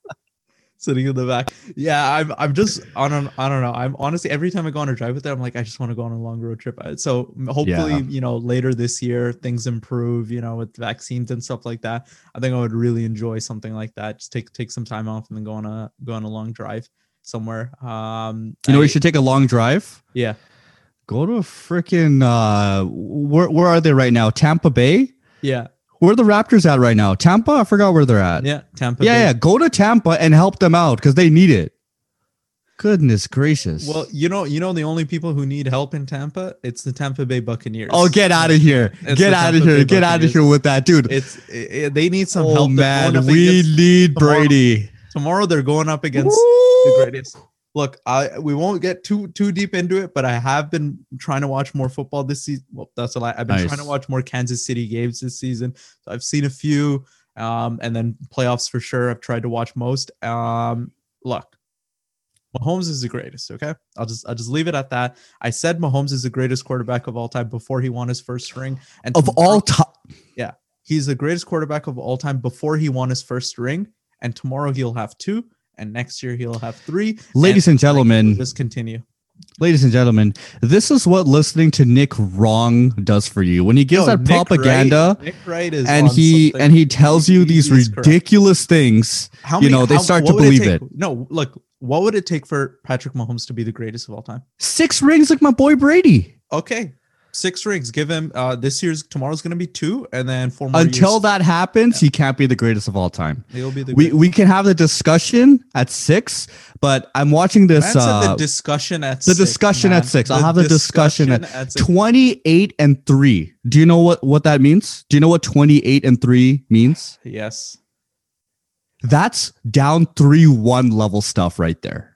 sitting in the back. Yeah, I'm I'm just on an I don't know. I'm honestly every time I go on a drive with them, I'm like I just want to go on a long road trip. Uh, So hopefully, Yeah. you know, later this year things improve, you know, with vaccines and stuff like that. I think I would really enjoy something like that. Just take take some time off and then go on a go on a long drive somewhere. Um You know, I- you should take a long drive. yeah. Go to a freaking uh where where are they right now? Tampa Bay? Yeah. Where are the Raptors at right now? Tampa? I forgot where they're at. Yeah, Tampa. yeah, Bay. yeah. Go to Tampa and help them out because they need it. Goodness gracious. Well, you know, you know the only people who need help in Tampa, it's the Tampa Bay Buccaneers. oh, get out of here. It's Get out of here. Bay Get out of here with that, dude. It's it, they need some oh, help. Man. We against- need tomorrow. Brady. tomorrow they're going up against the greatest. Look, I we won't get too too deep into it, but I have been trying to watch more football this season. Well, that's a lie. I've been Nice. trying to watch more Kansas City games this season. So I've seen a few, um, and then playoffs for sure. I've tried to watch most. Um, look, Mahomes is the greatest. Okay, I'll just I'll just leave it at that. I said Mahomes is the greatest quarterback of all time before he won his first ring, and Of all time, yeah, he's the greatest quarterback of all time before he won his first ring. And tomorrow he'll have two, and next year he'll have three. ladies and like, gentlemen, just continue. ladies and gentlemen, this is what listening to Nick Wrong does for you. When he gives Yo, that Nick Wright- propaganda Nick Wright is and he and he tells you these He's correct. ridiculous things, How you know, they start to believe take- it. No, look, what would it take for Patrick Mahomes to be the greatest of all time? six rings like my boy Brady. Okay, six rings. Give him uh this year's tomorrow's gonna be two, and then four more. Until years, that happens, he can't be the greatest of all time. he'll be the. We greatest. we can have the discussion at six, but I'm watching this. Uh, the discussion at the six, discussion at man. six. I'll have the discussion six. 28 and 3. Do you know what what that means? Do you know what 28 and 3 means? Yes. That's down 3-1 level stuff right there.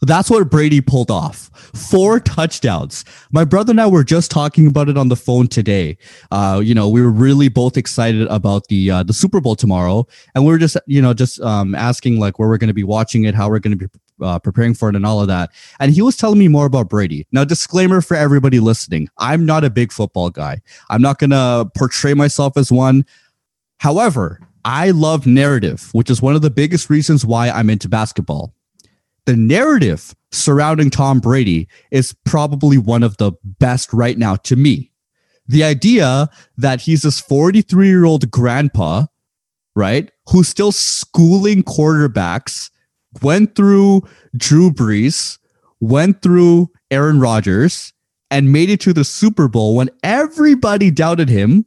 That's what Brady pulled off. Four touchdowns. My brother and I were just talking about it on the phone today. Uh, you know, we were really both excited about the uh, the Super Bowl tomorrow, and we were just you know just um, asking like where we're going to be watching it, how we're going to be uh, preparing for it, and all of that. And he was telling me more about Brady. Now, disclaimer for everybody listening: I'm not a big football guy. I'm not going to portray myself as one. However, I love narrative, which is one of the biggest reasons why I'm into basketball. The narrative surrounding Tom Brady is probably one of the best right now to me. The idea that he's this 43 year old grandpa, right, who's still schooling quarterbacks, went through Drew Brees, went through Aaron Rodgers, and made it to the Super Bowl when everybody doubted him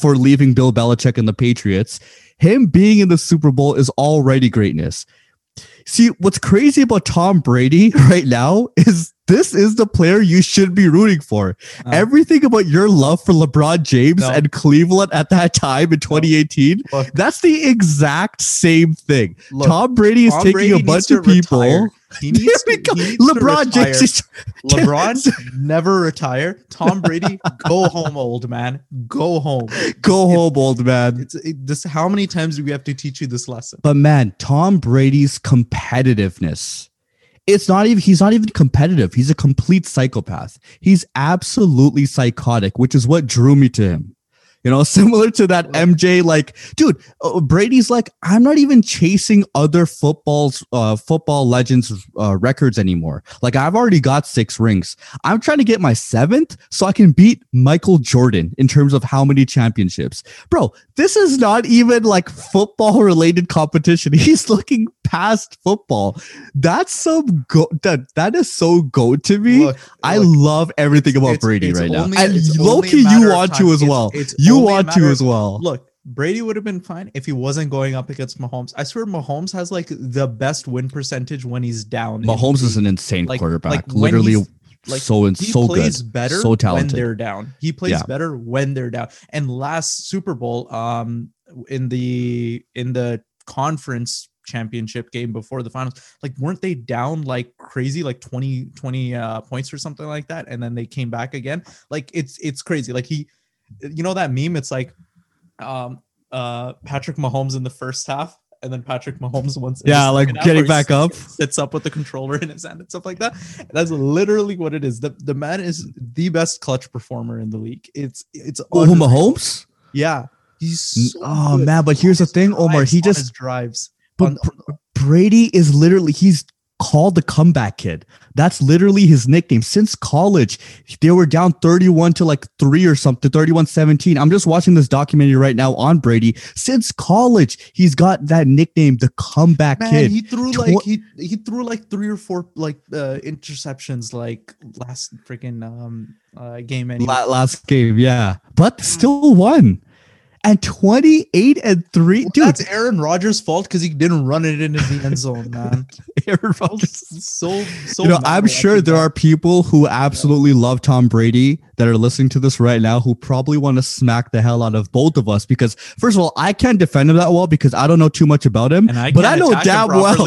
for leaving Bill Belichick and the Patriots. Him being in the Super Bowl is already greatness. See, what's crazy about Tom Brady right now is this is the player you should be rooting for. Uh, Everything about your love for LeBron James No. and Cleveland at that time in 2018, Look, that's the exact same thing. look, Tom Brady is Tom taking Brady a bunch of people. retire. He needs to, he needs to LeBron retire. James is LeBron never retire. Tom Brady, go home, old man. Go home. go home, old man. It's it, this. How many times do we have to teach you this lesson? But man, Tom Brady's competitiveness. It's not even he's not even competitive. He's a complete psychopath. He's absolutely psychotic, which is what drew me to him. You know, similar to that MJ like, dude, uh, Brady's like I'm not even chasing other football's uh football legends uh records anymore. Like I've already got 6 rings. I'm trying to get my 7th so I can beat Michael Jordan in terms of how many championships. Bro, this is not even like football related competition. He's looking past football. That's some go that that is so goat to me. Look, I look, love everything about Brady it's right now. And it's only a Loki, you want to as It's- well. it's You a want to as well. Look, Brady would have been fine if he wasn't going up against Mahomes. I swear, Mahomes has like the best win percentage when he's down. Mahomes is an insane Like- quarterback. like Literally like, so and so good. plays better so when talented. they're down. He plays Yeah. better when they're down. And last Super Bowl, um, in the in the conference championship game before the finals, like weren't they down like crazy, like 20, 20 uh, points or something like that, and then they came back again. Like it's it's crazy. Like he, you know that meme? It's like, um, uh, Patrick Mahomes in the first half. And then Patrick Mahomes once, Yeah, like getting back up. sits up with the controller in his hand and stuff like that. That's literally what it is. The the man is the best clutch performer in the league. It's it's Oh, unreal. Mahomes? Yeah, he's so Oh, good man, but here's the thing, Omar, he just- drives. But on- Br- Brady is literally he's called the comeback kid. That's literally his nickname since college. They were down 31 to like 3 or something, 31-17. I'm just watching this documentary right now on Brady. Since college, he's got that nickname, the comeback Man, kid. he threw Tw- like he he threw like three or four like uh interceptions like last freaking um uh game anyway. La- last game, yeah. But still won. And 28 and 3. Well, Dude, that's Aaron Rodgers' fault because he didn't run it into the end zone, man. Aaron Rodgers. so so. you know, I'm sure there that. are people who absolutely love Tom Brady that are listening to this right now who probably want to smack the hell out of both of us because, first of all, I can't defend him that well because I don't know too much about him. and I but I know damn well.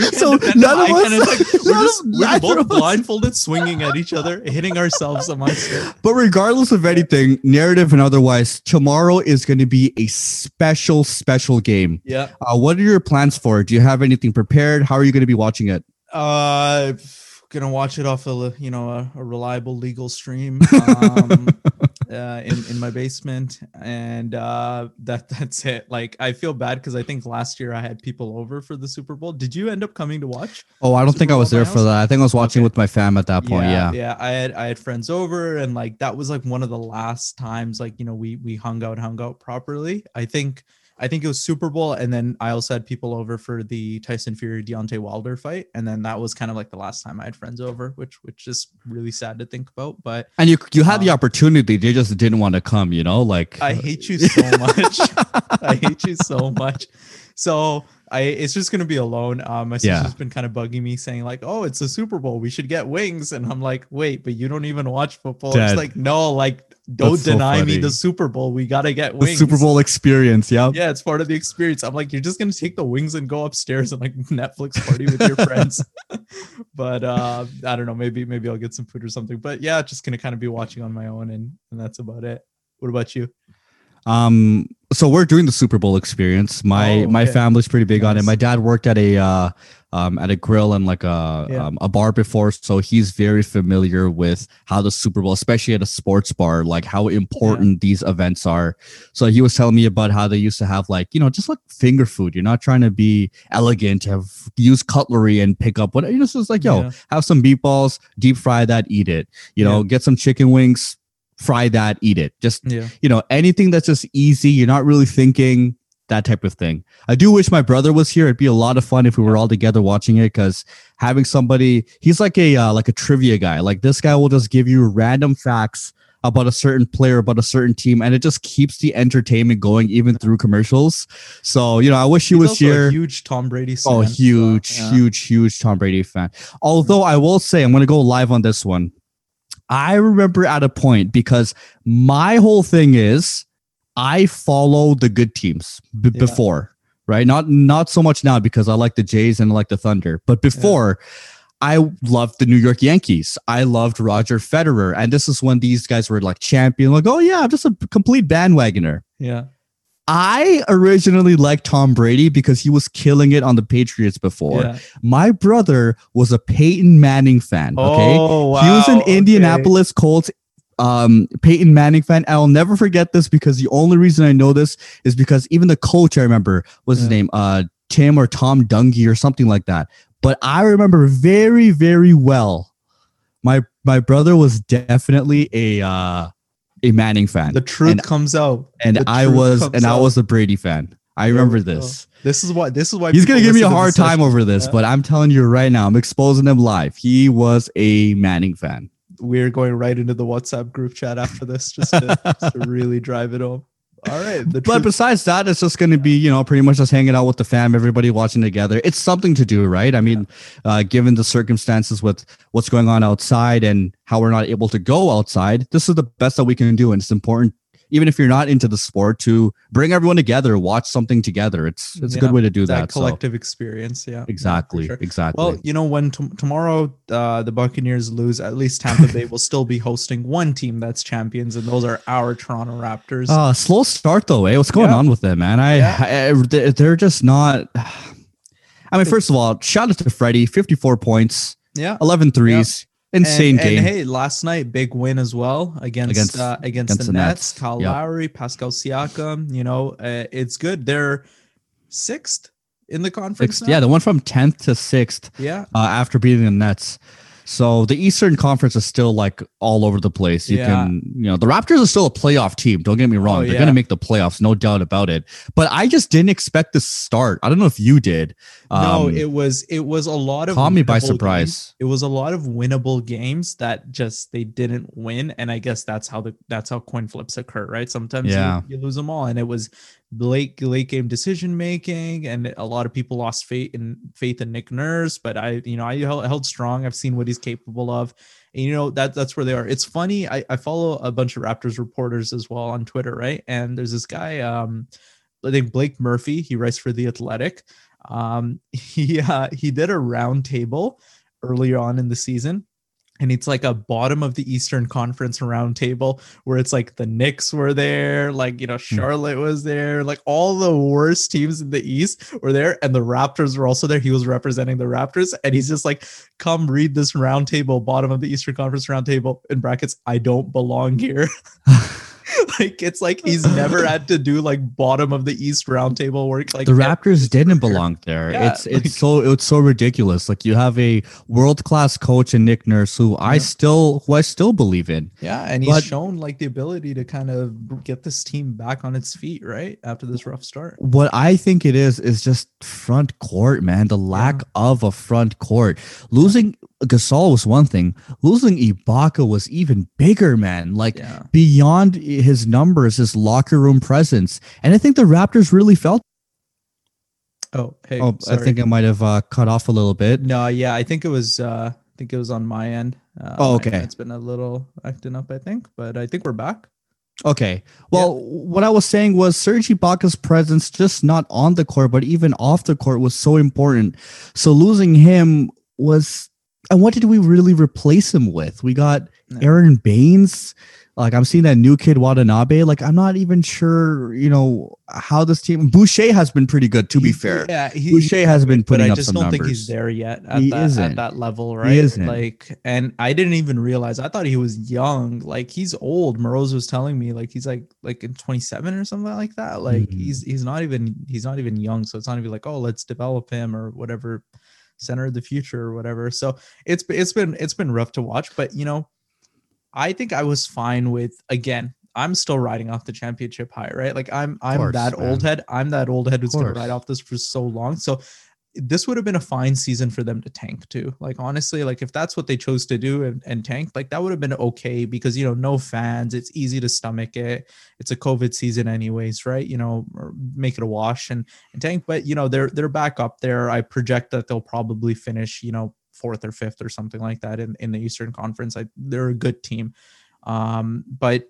properly. You So none of us. Like, we're, just, we're both blindfolded, swinging at each other, hitting ourselves amongst it. But regardless of anything, narrative and otherwise, tomorrow is going to be a special, special game. Yeah. Uh, what are your plans for? Do you have anything prepared? How are you going to be watching it? Uh, gonna watch it off a you know a, a reliable legal stream um, uh, in in my basement, and uh, that that's it. Like I feel bad because I think last year I had people over for the Super Bowl. Did you end up coming to watch? Oh, I don't think I was there for that. I think I was watching Okay. with my fam at that point. Yeah. yeah. I had I had friends over, and like that was like one of the last times like you know we we hung out hung out properly. I think I think it was Super Bowl, and then I also had people over for the Tyson Fury Deontay Wilder fight, and then that was kind of like the last time I had friends over, which which is really sad to think about. But And you you had the Um, opportunity, they just didn't want to come. You know, like I hate you so much. I hate you so much. So I it's just gonna be alone. Um my Yeah. sister's been kind of bugging me saying, like, oh, it's a Super Bowl. We should get wings. And I'm like, wait, but you don't even watch football. It's like, no, like don't That's so deny me the Super Bowl. We gotta get wings. the. Super Bowl experience. Yeah. Yeah, it's part of the experience. I'm like, you're just gonna take the wings and go upstairs and like Netflix party with your friends. but uh I don't know, maybe maybe I'll get some food or something. But yeah, just gonna kind of be watching on my own and and that's about it. What about you? Um. So we're doing the Super Bowl experience. My Oh, my family's pretty big on it. My dad worked at a uh, um, at a grill and like a Yeah. um, a bar before, so he's very familiar with how the Super Bowl, especially at a sports bar, like how important these events are. So he was telling me about how they used to have like you know just like finger food. You're not trying to be elegant, have use cutlery and pick up what you know. So it's like yo, Yeah. have some meatballs, deep fry that, eat it. You know, Yeah. get some chicken wings, fry that, eat it. Just Yeah. you know, anything that's just easy, you're not really thinking that type of thing. I do wish my brother was here. It'd be a lot of fun if we were all together watching it because having somebody, he's like a uh, like a trivia guy. Like this guy will just give you random facts about a certain player, about a certain team, and it just keeps the entertainment going even through commercials. So you know, I wish he was here. huge Tom Brady. Oh, fan, so, huge, yeah. huge, huge Tom Brady fan. Although I will say, I'm going to go live on this one. I remember at a point because my whole thing is I follow the good teams b- Yeah. before, right? Not not so much now because I like the Jays and I like the Thunder, but before. I loved the New York Yankees. I loved Roger Federer. And this is when these guys were like champion, like, oh yeah, I'm just a complete bandwagoner. Yeah. I originally liked Tom Brady because he was killing it on the Patriots before. yeah. My brother was a Peyton Manning fan. Okay. Oh, he was an wow, okay. Indianapolis Colts um Peyton Manning fan. I'll never forget this because the only reason I know this is because even the coach I remember was his name uh Tim or Tom Dungy or something like that. But I remember very very well my my brother was definitely a uh a Manning fan. The truth and, comes out. and The I was and I was a Brady fan. I remember this. This is why. This is why He's gonna give me a hard time session. over this, Yeah. but I'm telling you right now, I'm exposing him live. He was a Manning fan. We're going right into the WhatsApp group chat after this, just to, just to really drive it home. All right. The But truth, besides that, it's just going to be, you know, pretty much just hanging out with the fam, everybody watching together. It's something to do, right? I mean, uh, given the circumstances with what's going on outside and how we're not able to go outside, this is the best that we can do. And it's important, even if you're not into the sport, to bring everyone together, watch something together. It's it's a good way to do that, that. so- collective experience. Yeah. yeah, exactly, sure. exactly. Well, you know, when t- tomorrow uh, the Buccaneers lose, at least Tampa Bay will still be hosting one team that's champions, and those are our Toronto Raptors. Uh, slow start though, eh? What's going Yeah. on with them, man? I, Yeah. I they- they're just not. I mean, first of all, shout out to Freddie, 54 points, yeah. 11 threes, insane and, game. And hey, last night big win as well against Against- uh, against, against the, the Nets. Nets. Kyle Yep. Lowry, Pascal Siakam. You know, uh, it's good. They're sixth in the conference. Sixth- now? yeah, the one from 10th to 6th yeah. uh, after beating the Nets. So the Eastern Conference is still like all over the place. You Yeah. can, you know, the Raptors are still a playoff team. Don't get me wrong; Oh, they're yeah. gonna make the playoffs, no doubt about it. But I just didn't expect this start. I don't know if you did. No, Um, it was it was a lot of caught me by surprise. games. It was a lot of winnable games that just they didn't win, and I guess that's how the that's how coin flips occur, right? Sometimes you- you, lose them all, and it was late late game decision making, and a lot of people lost faith in faith in Nick Nurse, but I you know I held, held strong. I've seen what he's capable of. And you know that that's where they are. It's funny. I, I follow a bunch of Raptors reporters as well on Twitter, right? And there's this guy, um, I think Blake Murphy, he writes for the Athletic. Um, he uh, he did a roundtable earlier on in the season and it's like a bottom of the Eastern Conference roundtable where it's like the Knicks were there, like you know Hmm. Charlotte was there, like all the worst teams in the East were there, and the Raptors were also there. He was representing the Raptors, and he's just like, "Come read this roundtable, bottom of the Eastern Conference roundtable." In brackets, I don't belong here. like it's like he's never had to do like bottom of the East roundtable work. Like the Raptors didn't belong there. Yeah, it's it's like- so it's so ridiculous. Like you have a world class coach in Nick Nurse who I still who I still believe in. Yeah, and he's But- shown like the ability to kind of get this team back on its feet, right? After this rough start. What I think it is is just front court, man. The lack of a front court. Losing Gasol was one thing. Losing Ibaka was even bigger, man. Like Yeah. beyond his numbers, his locker room presence, and I think the Raptors really felt. Oh, hey. Oh, I think I might have uh, cut off a little bit. no, yeah, I think it was uh I think it was on my end. Uh, Oh, okay. It's been a little acting up, I think, but I think we're back. Okay. Well, what I was saying was Serge Ibaka's presence, just not on the court, but even off the court, was so important. So losing him was, and what did we really replace him with? We got No. Aron Baynes. Like I'm seeing that new kid Watanabe. Like I'm not even sure, you know, how this team. Boucher has been pretty good, to be fair. Yeah, he, Boucher has been putting I just don't numbers. think he's there yet at He that isn't. at that level, right? isn't. Like, and I didn't even realize. I thought he was young. Like he's old. Moroz was telling me like he's like like in 27 or something like that. Like Mhm. he's he's not even he's not even young. So it's not even like oh let's develop him or whatever, center of the future or whatever. So it's it's been it's been rough to watch. But you know, I think I was fine with again. I'm still riding off the championship high, right? Like I'm I'm course, that old head. I'm that old head who's gonna course. ride off this for so long. So this would have been a fine season for them to tank too. Like honestly, like if that's what they chose to do and, and tank, like that would have been okay because you know no fans. It's easy to stomach it. It's a COVID season anyways, right? You know, or make it a wash and, and tank. But you know they're they're back up there. I project that they'll probably finish you know fourth or fifth or something like that in in the Eastern Conference. I, they're a good team, um, but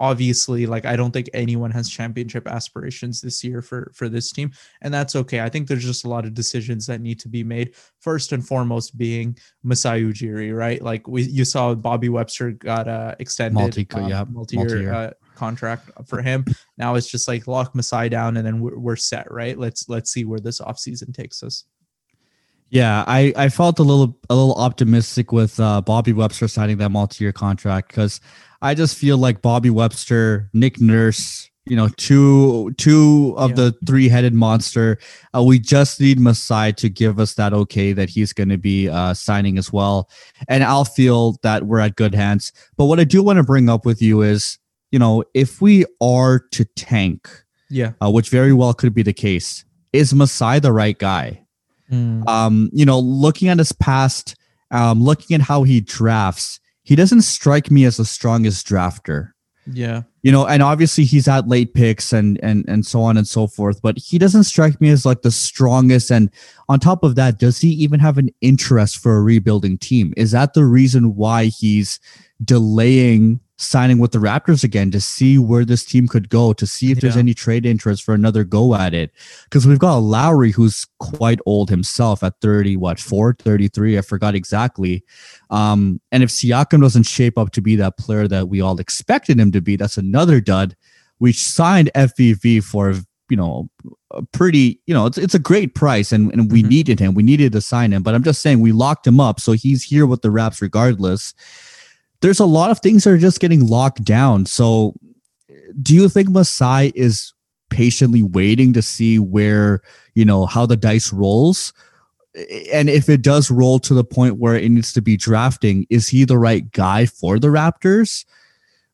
obviously like i don't think anyone has championship aspirations this year for for this team and that's okay. I think there's just a lot of decisions that need to be made. First and foremost being masai ujiri right? Like we you saw bobby webster got uh extended Multi- um, yeah, multi-year, multi-year. Uh, contract for him. Now it's just like lock masai down and then we're, we're set right? Let's let's see where this offseason takes us Yeah, I, I felt a little a little optimistic with uh, Bobby Webster signing that multi-year contract because I just feel like Bobby Webster, Nick Nurse, you know, two two of Yeah. the three-headed monster. Uh, we just need Masai to give us that okay that he's going to be uh, signing as well, and I'll feel that we're at good hands. But what I do want to bring up with you is, you know, if we are to tank, yeah uh, which very well could be the case, is Masai the right guy? Um, you know, looking at his past, um, looking at how he drafts, he doesn't strike me as the strongest drafter. yeah You know, and obviously he's at late picks and and and so on and so forth, but he doesn't strike me as like the strongest. And on top of that, does he even have an interest for a rebuilding team? Is that the reason why he's delaying signing with the Raptors again to see where this team could go, to see if there's any trade interest for another go at it? Because we've got Lowry who's quite old himself at 30, what, 4, 33, I forgot exactly. Um, and if Siakam doesn't shape up to be that player that we all expected him to be, that's another dud. We signed FVV for you know a pretty you know it's it's a great price and, and we Mhm. needed him we needed to sign him but i'm just saying we locked him up so he's here with the raps regardless there's a lot of things that are just getting locked down. So do you think masai is patiently waiting to see where you know how the dice rolls? And if it does roll to the point where it needs to be drafting is he the right guy for the raptors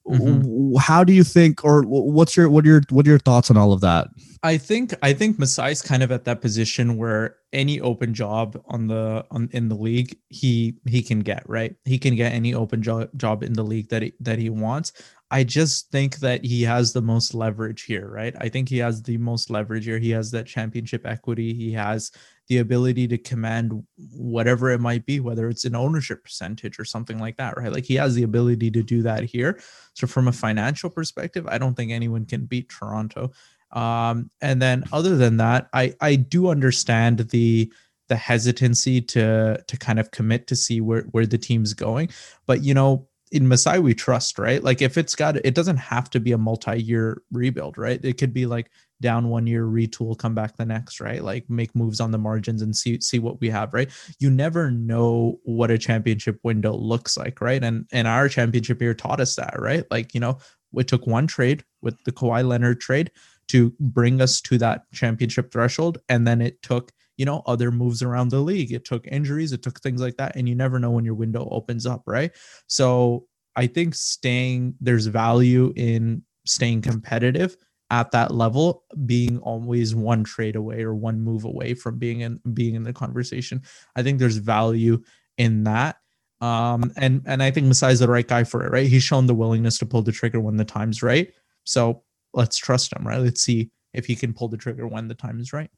Mhm. How do you think or what's your what are your what are your thoughts on all of that I think I think Masai's kind of at that position where any open job on the on in the league he he can get right. He can get any open job job in the league that he, that he wants. I just think that he has the most leverage here, right? I think he has the most leverage here. He has that championship equity. He has the ability to command whatever it might be, whether it's an ownership percentage or something like that, right? Like he has the ability to do that here. So from a financial perspective, I don't think anyone can beat Toronto. Um, and then other than that, I I do understand the the hesitancy to to kind of commit to see where where the team's going. But you know, in Masai we trust, right? Like if it's got it doesn't have to be a multi-year rebuild, right? It could be like down one year, retool, come back the next, right? Like make moves on the margins and see see what we have, right? You never know what a championship window looks like, right? And and our championship year taught us that, right? Like, you know, it took one trade with the Kawhi Leonard trade to bring us to that championship threshold. And then it took you know other moves around the league it took injuries it took things like that and you never know when your window opens up right so i think staying there's value in staying competitive at that level being always one trade away or one move away from being in being in the conversation i think there's value in that um and and i think Masai's the right guy for it right he's shown the willingness to pull the trigger when the time's right so let's trust him right let's see if he can pull the trigger when the time is right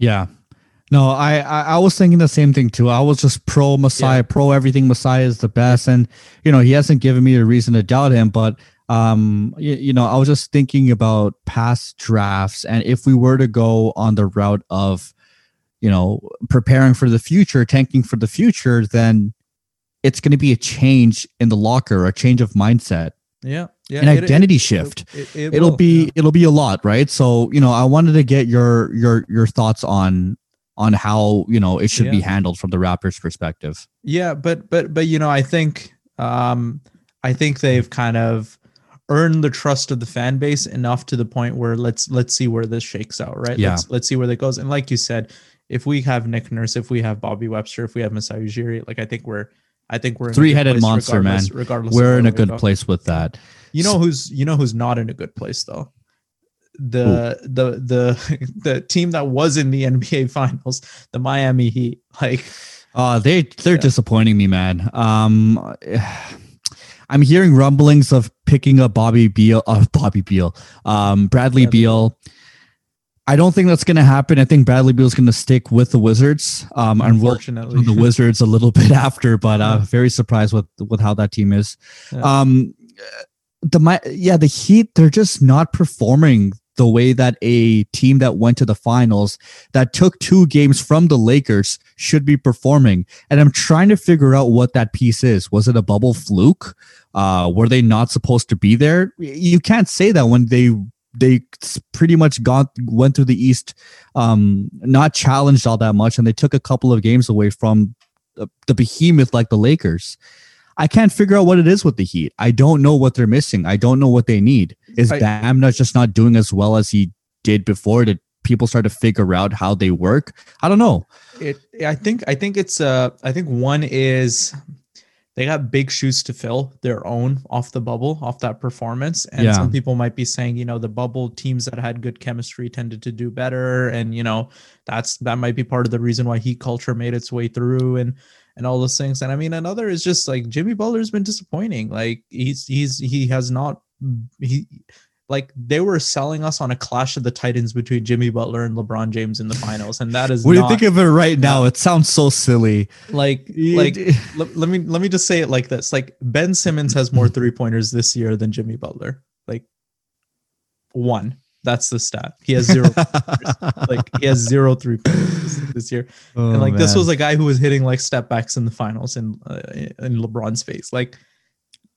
yeah. No, I, I, I was thinking the same thing too. I was just pro Messiah, yeah. pro everything. Masai is the best, and you know he hasn't given me a reason to doubt him. But um, you, you know, I was just thinking about past drafts, and if we were to go on the route of, you know, preparing for the future, tanking for the future, then it's going to be a change in the locker, a change of mindset. Yeah, yeah, an identity it, shift. It, will it, be yeah. it'll be a lot, right? So you know, I wanted to get your your your thoughts on on how you know it should yeah. be handled from the Raptors' perspective. Yeah, but but but you know, I think um I think they've kind of earned the trust of the fan base enough to the point where let's let's see where this shakes out, right? Yeah. Let's let's see where that goes. And like you said, if we have Nick Nurse, if we have Bobby Webster, if we have Masai Ujiri, like I think we're I think we're three-headed monster, regardless, man. Regardless, we're in a good place with that. You know who's you know who's not in a good place though the Ooh. the the the team that was in the NBA finals, the Miami Heat. Like uh they they're yeah. disappointing me, man. Um I'm hearing rumblings of picking up Bobby Beal, uh, Bobby Beal, um, Bradley. Beal. I don't think that's going to happen. I think Bradley Beal is going to stick with the Wizards. Um, Unfortunately, we'll the Wizards a little bit after, but uh, very surprised with with how that team is. Yeah. Um, the my yeah, the Heat they're just not performing the way that a team that went to the finals that took two games from the Lakers should be performing. And I'm trying to figure out what that piece is. Was it a bubble fluke? Uh, were they not supposed to be there? You can't say that when they they pretty much got went through the East, um, not challenged all that much, and they took a couple of games away from the, the behemoth like the Lakers. I can't figure out what it is with the Heat. I don't know what they're missing. I don't know what they need. Is I, Bam not just not doing as well as he did before? Did people start to figure out how they work? I don't know. It. I think. I think it's. Uh. I think one is they got big shoes to fill their own off the bubble, off that performance. And yeah. some people might be saying, you know, the bubble teams that had good chemistry tended to do better. And, you know, that's that might be part of the reason why heat culture made its way through. And and all those things. And I mean, another is just like Jimmy Butler's been disappointing. Like he's he's he has not he like they were selling us on a clash of the titans between Jimmy Butler and LeBron James in the finals, and that is when you think of it right now, it sounds so silly. Like, like let, let me let me just say it like this: like Ben Simmons has more three pointers this year than Jimmy Butler. Like one. That's the stat. He has zero. like he has zero three pointers this year, oh, and like man. this was a guy who was hitting like step backs in the finals in uh, in LeBron's face. Like,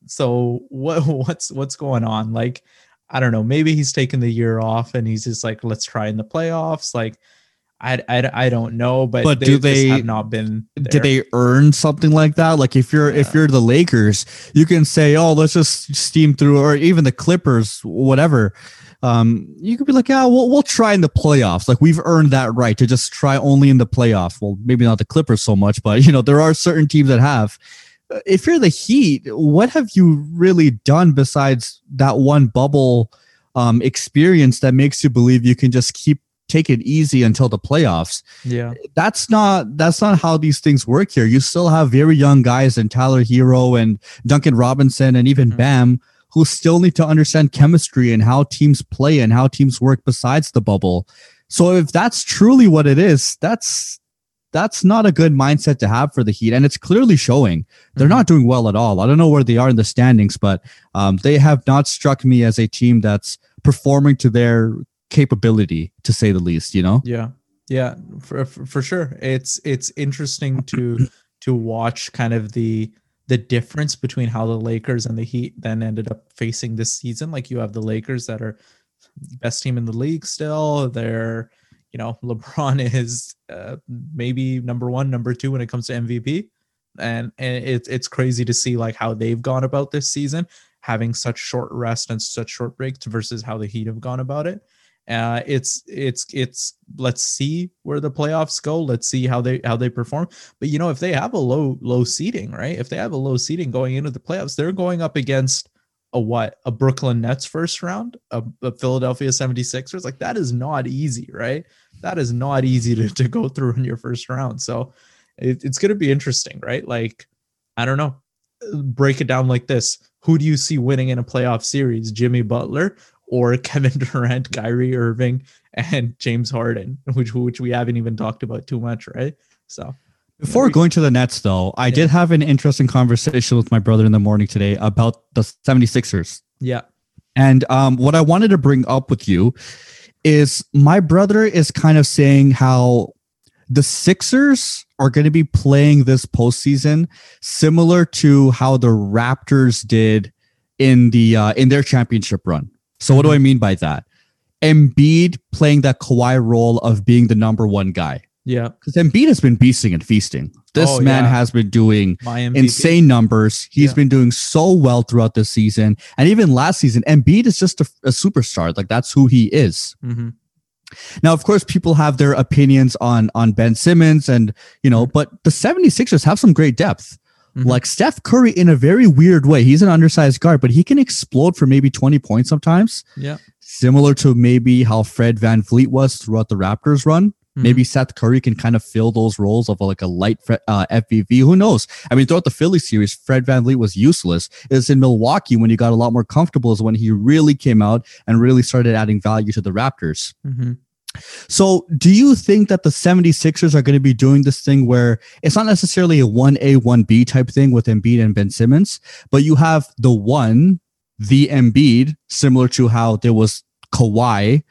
so what what's what's going on? Like, I don't know. Maybe he's taking the year off and he's just like, let's try in the playoffs. Like, I, I, I don't know, but, but they do they have not been? There. Did they earn something like that? Like if you're yeah. if you're the Lakers, you can say, oh, let's just steam through, or even the Clippers, whatever um, you could be like, yeah, we'll, we'll try in the playoffs. Like we've earned that right to just try only in the playoffs. Well, maybe not the Clippers so much, but you know, there are certain teams that have. If you're the Heat, what have you really done besides that one bubble um, experience that makes you believe you can just keep take it easy until the playoffs? Yeah, that's not that's not how these things work here. You still have very young guys and Tyler Herro and Duncan Robinson and even mm-hmm. Bam who still need to understand chemistry and how teams play and how teams work besides the bubble. So if that's truly what it is, that's that's not a good mindset to have for the Heat, and it's clearly showing. They're mm-hmm. not doing well at all. I don't know where they are in the standings, but um, they have not struck me as a team that's performing to their capability to say the least. You know. Yeah, yeah, for for, for sure. It's it's interesting to to watch kind of the the difference between how the Lakers and the Heat then ended up facing this season. Like you have the Lakers that are best team in the league still. They're you know LeBron is uh, maybe number one, number two when it comes to MVP, and and it's it's crazy to see like how they've gone about this season, having such short rest and such short breaks versus how the Heat have gone about it. Uh, it's it's it's let's see where the playoffs go. Let's see how they how they perform. But you know, if they have a low low seeding, right? If they have a low seeding going into the playoffs, they're going up against a what? A Brooklyn Nets first round, a, a Philadelphia 76ers. Like that is not easy, right? That is not easy to, to go through in your first round. So it, it's gonna be interesting, right? Like, I don't know. Break it down like this. Who do you see winning in a playoff series? Jimmy Butler or Kevin Durant, Kyrie Irving, and James Harden, which which we haven't even talked about too much, right? So before going to the Nets, though, I yeah. did have an interesting conversation with my brother in the morning today about the 76ers. Yeah. And um, what I wanted to bring up with you is my brother is kind of saying how the Sixers are going to be playing this postseason similar to how the Raptors did in the uh, in their championship run. So what do I mm-hmm. mean by that? Embiid playing that Kawhi role of being the number one guy. Yeah. Because Embiid has been beasting and feasting. This oh, man yeah. has been doing insane numbers. He's yeah. been doing so well throughout the season. And even last season, Embiid is just a, a superstar. Like that's who he is. Mm-hmm. Now, of course, people have their opinions on on Ben Simmons and, you know, but the 76ers have some great depth. Mm-hmm. Like Steph Curry in a very weird way. He's an undersized guard, but he can explode for maybe 20 points sometimes. Yeah. Similar to maybe how Fred Van VanVleet was throughout the Raptors run. Mm-hmm. Maybe Seth Curry can kind of fill those roles of like a light uh, FVV. Who knows? I mean, throughout the Philly series, Fred Van VanVleet was useless. It's in Milwaukee when he got a lot more comfortable is when he really came out and really started adding value to the Raptors. Mm-hmm. So, do you think that the 76ers are going to be doing this thing where it's not necessarily a 1A, 1B type thing with Embiid and Ben Simmons, but you have the one, the Embiid, similar to how there was Kawhi,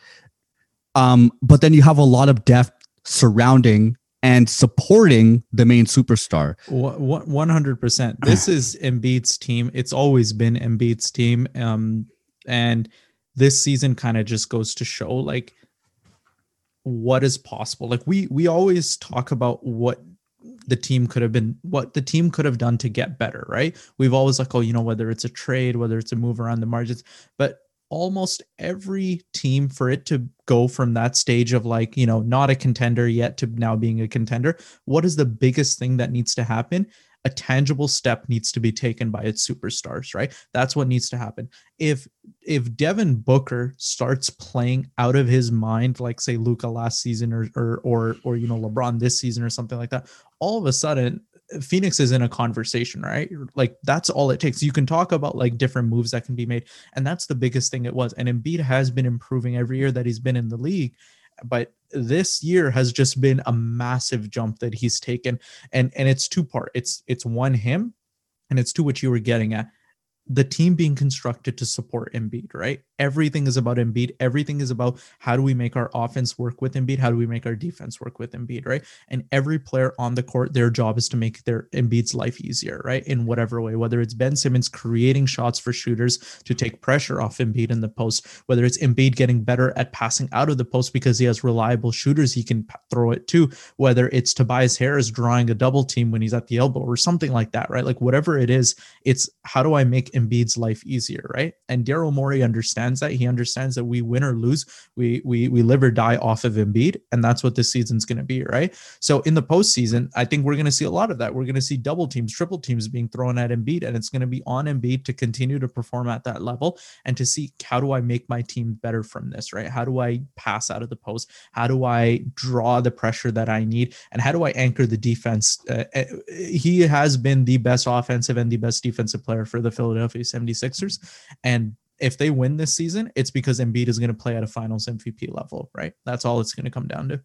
um, but then you have a lot of depth surrounding and supporting the main superstar. 100%. This is Embiid's team. It's always been Embiid's team. Um, and this season kind of just goes to show like, what is possible. Like we we always talk about what the team could have been what the team could have done to get better, right? We've always like, oh, you know, whether it's a trade, whether it's a move around the margins, but almost every team for it to go from that stage of like, you know, not a contender yet to now being a contender, what is the biggest thing that needs to happen? a tangible step needs to be taken by its superstars, right? That's what needs to happen. If if Devin Booker starts playing out of his mind, like say Luka last season or or or or you know LeBron this season or something like that, all of a sudden Phoenix is in a conversation, right? Like that's all it takes. You can talk about like different moves that can be made, and that's the biggest thing it was. And Embiid has been improving every year that he's been in the league, but this year has just been a massive jump that he's taken and and it's two part it's it's one him and it's two what you were getting at the team being constructed to support Embiid, right? Everything is about Embiid. Everything is about how do we make our offense work with Embiid? How do we make our defense work with Embiid, right? And every player on the court, their job is to make their Embiid's life easier, right? In whatever way, whether it's Ben Simmons creating shots for shooters to take pressure off Embiid in the post, whether it's Embiid getting better at passing out of the post because he has reliable shooters he can throw it to, whether it's Tobias Harris drawing a double team when he's at the elbow or something like that, right? Like whatever it is, it's how do I make Embiid's life easier, right? And Daryl Morey understands that. He understands that we win or lose, we we we live or die off of Embiid, and that's what this season's going to be, right? So in the postseason, I think we're going to see a lot of that. We're going to see double teams, triple teams being thrown at Embiid, and it's going to be on Embiid to continue to perform at that level and to see how do I make my team better from this, right? How do I pass out of the post? How do I draw the pressure that I need? And how do I anchor the defense? Uh, uh he has been the best offensive and the best defensive player for the Philadelphia 76ers. And if they win this season, it's because Embiid is going to play at a finals MVP level, right? That's all it's going to come down to.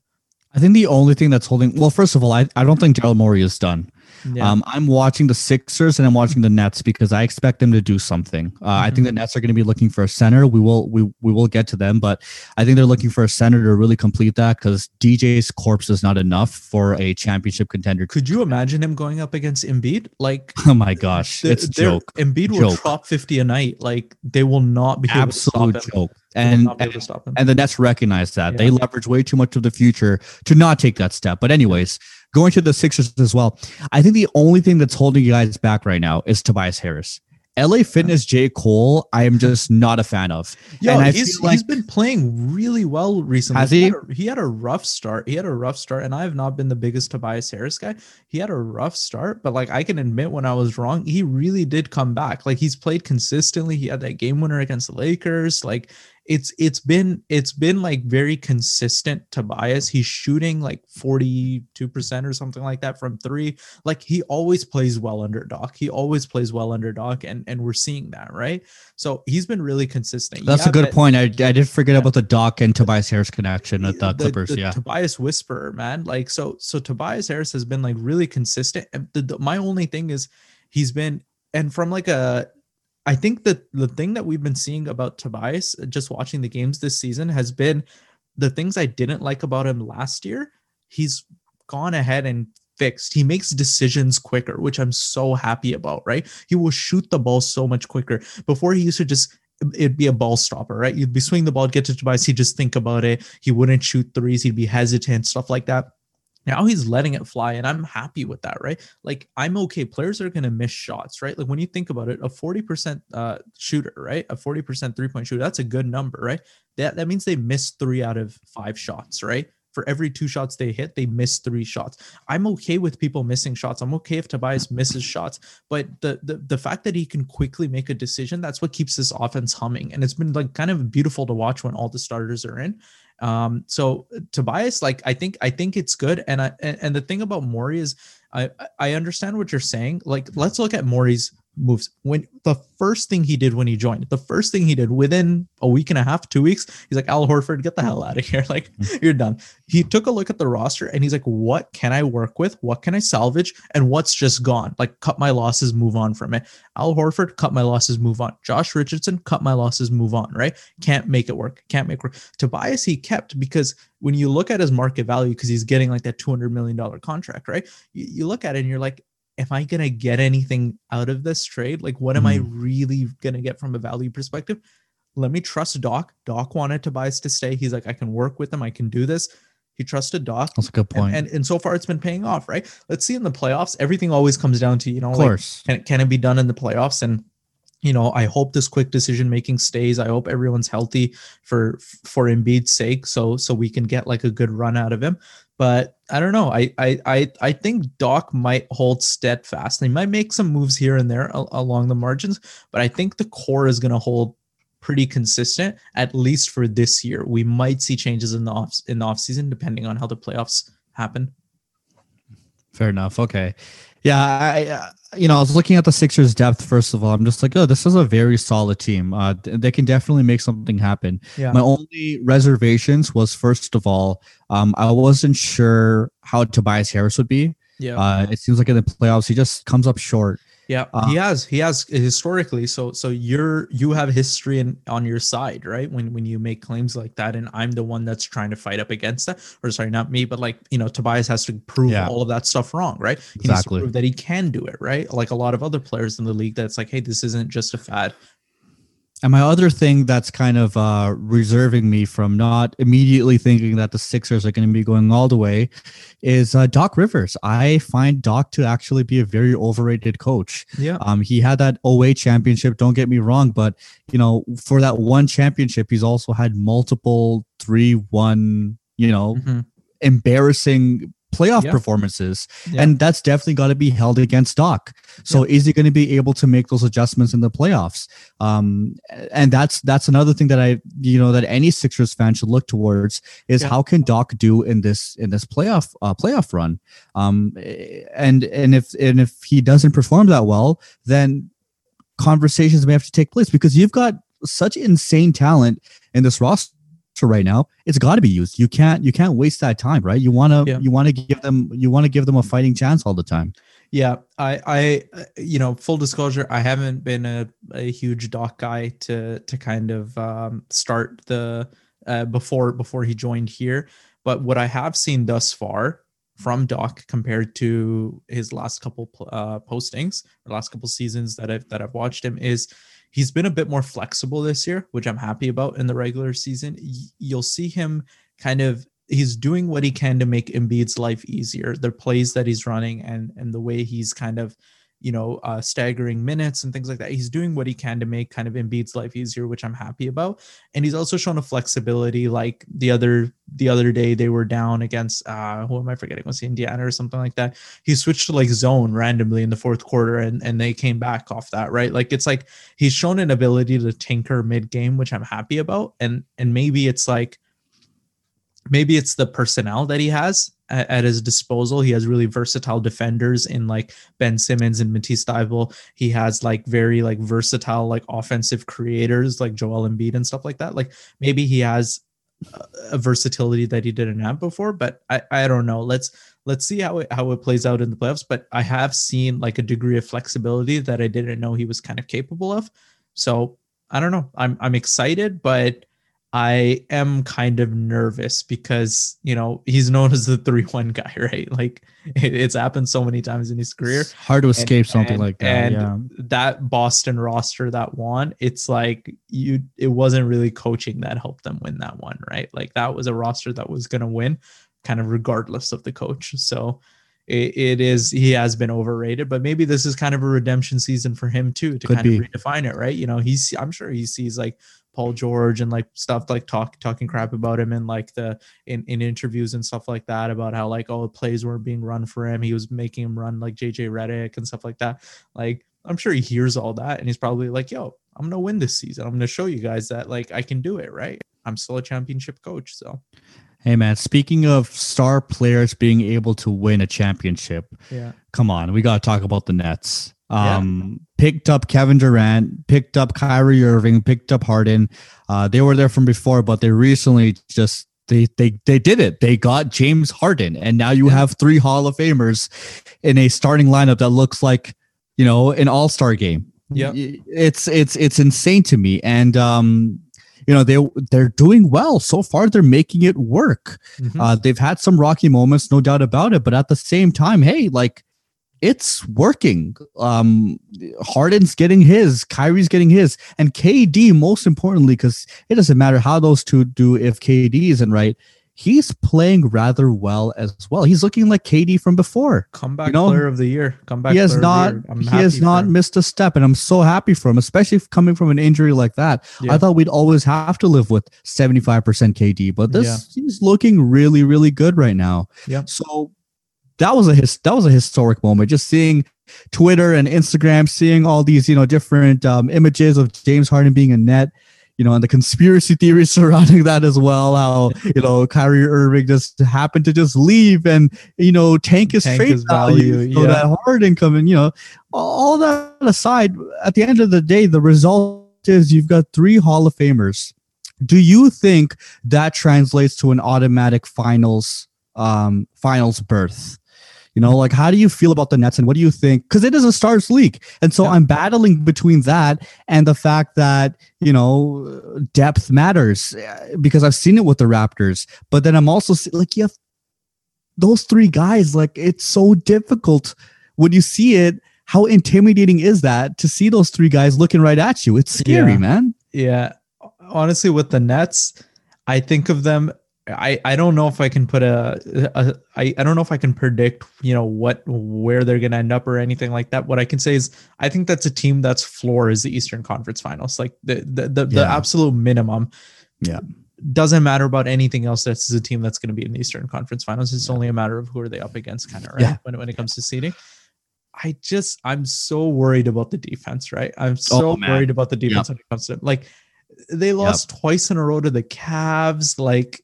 I think the only thing that's holding well, first of all, I, I don't think Daryl Morey is done. Yeah. Um, I'm watching the Sixers and I'm watching the Nets because I expect them to do something. Uh, I think the Nets are going to be looking for a center. We will we we will get to them, but I think they're looking for a center to really complete that because DJ's corpse is not enough for a championship contender. Could you imagine him going up against Embiid? Like, Oh my gosh, the- it's joke, Embiid will Joke. drop 50 a night. Like, they will not be able to stop him. absolute joke. And not be able and to stop him. and the Nets recognize that. They leverage way too much of the future to not take that step. But anyways, going to the Sixers as well. I think the only thing that's holding you guys back right now is Tobias Harris. LA Fitness J. Cole, I am just not a fan of. I he's, like- he's been playing really well recently. Has he? Had a, he had a rough start. He had a rough start, and I have not been the biggest Tobias Harris guy. He had a rough start, but like I can admit when I was wrong, he really did come back. Like he's played consistently. He had that game winner against the Lakers. Like it's it's been it's been like very consistent Tobias. He's shooting like 42% or something like that from three. Like he always plays well under Doc. He always plays well under Doc, and and we're seeing that, right? So he's been really consistent. That's Yeah, a good point. I, I did forget Yeah. about the Doc and Tobias Harris connection at the, the- Clippers. the yeah. Tobias Whisperer, man. Like so, so Tobias Harris has been like really consistent. And the, the- my only thing is he's been and from like a I think that the thing that we've been seeing about Tobias, uh, just watching the games this season, has been the things I didn't like about him last year. He's gone ahead and fixed. He makes decisions quicker, which I'm so happy about, right? He will shoot the ball so much quicker. Before he used to just it'd be a ball stopper, right? You'd be swinging the ball, get to Tobias, he'd just think about it. He wouldn't shoot threes, he'd be hesitant, stuff like that. Now he's letting it fly, and I'm happy with that, right? Like I'm okay. Players are gonna miss shots, right? Like when you think about it, a 40% uh shooter, right? A 40% three-point shooter, that's a good number, right? That that means they miss three out of five shots, right? For every two shots they hit, they miss three shots. I'm okay with people missing shots. I'm okay if Tobias misses shots, but the, the the fact that he can quickly make a decision, that's what keeps this offense humming. And it's been like kind of beautiful to watch when all the starters are in. Um, so Tobias, like I think I think it's good. And I and, and the thing about Morey is I I understand what you're saying. Like let's look at Morey's moves. When the first thing he did when he joined, the first thing he did within a week and a half, two weeks, he's like, Al Horford, get the hell out of here. Like mm-hmm. you're done. He took a look at the roster and he's like, what can I work with? What can I salvage? And what's just gone? Like cut my losses, move on from it. Al Horford, cut my losses, move on. Josh Richardson, cut my losses, move on, right? Can't make it work. Can't make work. Tobias, he kept because when you look at his market value, because he's getting like that $200 million contract, right? You, you look at it and you're like, am I going to get anything out of this trade? Like, what am I mm. really going to get from a value perspective? Let me trust Doc. Doc wanted Tobias to stay. He's like, I can work with him. I can do this. He trusted Doc. That's a good point. And, and, and so far it's been paying off, right? Let's see in the playoffs. Everything always comes down to, you know, of like, course. can, can it be done in the playoffs? And you know, I hope this quick decision making stays. I hope everyone's healthy for for Embiid's sake, so so we can get like a good run out of him. But I don't know. I I I, I think Doc might hold steadfast. He might make some moves here and there a- along the margins, but I think the core is going to hold pretty consistent at least for this year. We might see changes in the off in the off season depending on how the playoffs happen. Fair enough. Okay. Yeah, I, uh, you know, I was looking at the Sixers' depth. First of all, I'm just like, oh, this is a very solid team. Uh, they can definitely make something happen. Yeah. My only reservations was, first of all, um, I wasn't sure how Tobias Harris would be. Yeah. Uh, it seems like in the playoffs, he just comes up short. Yeah, Uh, he has he has historically. So so you're you have history in, on your side, right? When when you make claims like that, and I'm the one that's trying to fight up against that. Or sorry, not me, but like you know, Tobias has to prove Yeah. all of that stuff wrong, right? He needs Exactly. to prove that he can do it, right? Like a lot of other players in the league, that's like, hey, this isn't just a fad. And my other thing that's kind of uh, reserving me from not immediately thinking that the Sixers are going to be going all the way is uh, Doc Rivers. I find Doc to actually be a very overrated coach. Yeah, Um, he had that 08 championship. Don't get me wrong, but you know, for that one championship, he's also had multiple three-one, you know, Mhm. embarrassing playoff Yeah. performances, Yeah. and that's definitely got to be held against Doc. So, is he going to be able to make those adjustments in the playoffs? Um, and that's that's another thing that I, you know, that any Sixers fan should look towards is how can Doc do in this in this playoff uh, playoff run? Um, and and if and if he doesn't perform that well, then conversations may have to take place because you've got such insane talent in this roster right now, it's got to be used. You can't you can't waste that time, right? You want to Yeah. you want to give them you want to give them a fighting chance all the time. Yeah, I, I, you know, full disclosure, I haven't been a, a huge doc guy to to kind of um, start the uh, before before he joined here. But what I have seen thus far from Doc compared to his last couple uh, postings, or last couple seasons that I've that I've watched him is he's been a bit more flexible this year, which I'm happy about in the regular season. You'll see him kind of he's doing what he can to make Embiid's life easier. The plays that he's running and and the way he's kind of you know uh, staggering minutes and things like that. He's doing what he can to make kind of Embiid's life easier, which I'm happy about. And he's also shown a flexibility. Like the other the other day, they were down against uh, who am I forgetting? Was it Indiana or something like that? He switched to like zone randomly in the fourth quarter, and and they came back off that. Right, like it's like he's shown an ability to tinker mid game, which I'm happy about. And and maybe it's like maybe it's the personnel that he has at, at his disposal. He has really versatile defenders in like Ben Simmons and Matisse Thybulle. He has like very like versatile like offensive creators like Joel Embiid and stuff like that. Like maybe he has a versatility that he didn't have before, but I, I don't know. Let's let's see how it how it plays out in the playoffs. But I have seen like a degree of flexibility that I didn't know he was kind of capable of. So I don't know. I'm I'm excited, but I am kind of nervous because you know he's known as the three one guy, right? Like it, it's happened so many times in his career. It's hard to escape And- something and- like that. And yeah. that Boston roster that won, it's like you it wasn't really coaching that helped them win that one, right? Like that was a roster that was gonna win, kind of regardless of the coach. So it, it is he has been overrated, but maybe this is kind of a redemption season for him too to Could kind be. of redefine it, right? You know, he's I'm sure he sees like Paul George and like stuff like talk talking crap about him in like the in, in interviews and stuff like that about how like all the plays weren't being run for him. He was making him run like JJ Redick and stuff like that. Like I'm sure he hears all that and he's probably like, yo, I'm gonna win this season. I'm gonna show you guys that like I can do it, right? I'm still a championship coach. So Hey man, speaking of star players being able to win a championship, yeah. come on, we got to talk about the Nets. Yeah. Um, picked up Kevin Durant, picked up Kyrie Irving, picked up Harden. Uh, they were there from before, but they recently just they they they did it. They got James Harden, and now you Yeah. have three Hall of Famers in a starting lineup that looks like you know an All Star game. Yeah, it's it's it's insane to me, and um, you know they they're doing well so far. They're making it work. Mhm. Uh, they've had some rocky moments, no doubt about it. But at the same time, hey, like it's working. Um, Harden's getting his, Kyrie's getting his, and KD most importantly, because it doesn't matter how those two do if KD isn't right. He's playing rather well as well. He's looking like KD from before. comeback you know, player of the year. Comeback he has player not. of the year. He has not him. missed a step, and I'm so happy for him, especially coming from an injury like that. Yeah. I thought we'd always have to live with 75% KD, but this Yeah. he's looking really, really good right now. Yeah. So that was a his that was a historic moment. Just seeing Twitter and Instagram, seeing all these you know different um, images of James Harden being a net. You know, and the conspiracy theories surrounding that as well. How you know Kyrie Irving just happened to just leave and you know tank his Tank trade his value, value, so yeah. that Harden come in. You know, all that aside, at the end of the day, the result is you've got three Hall of Famers. Do you think that translates to an automatic finals um finals berth? You know, like how do you feel about the Nets and what do you think? Because it is a stars league. And so Yeah. I'm battling between that and the fact that, you know, depth matters uh, because I've seen it with the Raptors. But then I'm also like, you have those three guys, like it's so difficult when you see it. How intimidating is that to see those three guys looking right at you? It's scary, Yeah. man. Yeah. Honestly, with the Nets, I think of them. I, I don't know if I can put a, a I, I don't know if I can predict you know what where they're gonna end up or anything like that. What I can say is I think that's a team that's floor is the Eastern Conference Finals, like the the the, the absolute minimum. Yeah. doesn't matter about anything else. This is a team that's going to be in the Eastern Conference Finals. It's only a matter of who are they up against, kind of right Yeah. when when it comes to seeding. I just I'm so worried about the defense, right? I'm so Oh, worried about the defense when it comes to like they lost twice in a row to the Cavs, like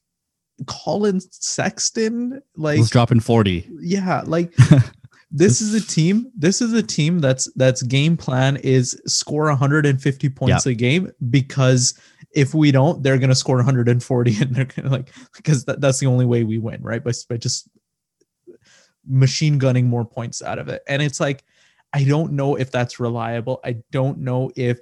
Collin Sexton, like Let's drop in 40. yeah, like this is a team. This is a team that's that's game plan is score 150 points a game because if we don't, they're gonna score 140 and they're gonna like because that, that's the only way we win, right? By, by just machine gunning more points out of it. And it's like, I don't know if that's reliable. I don't know if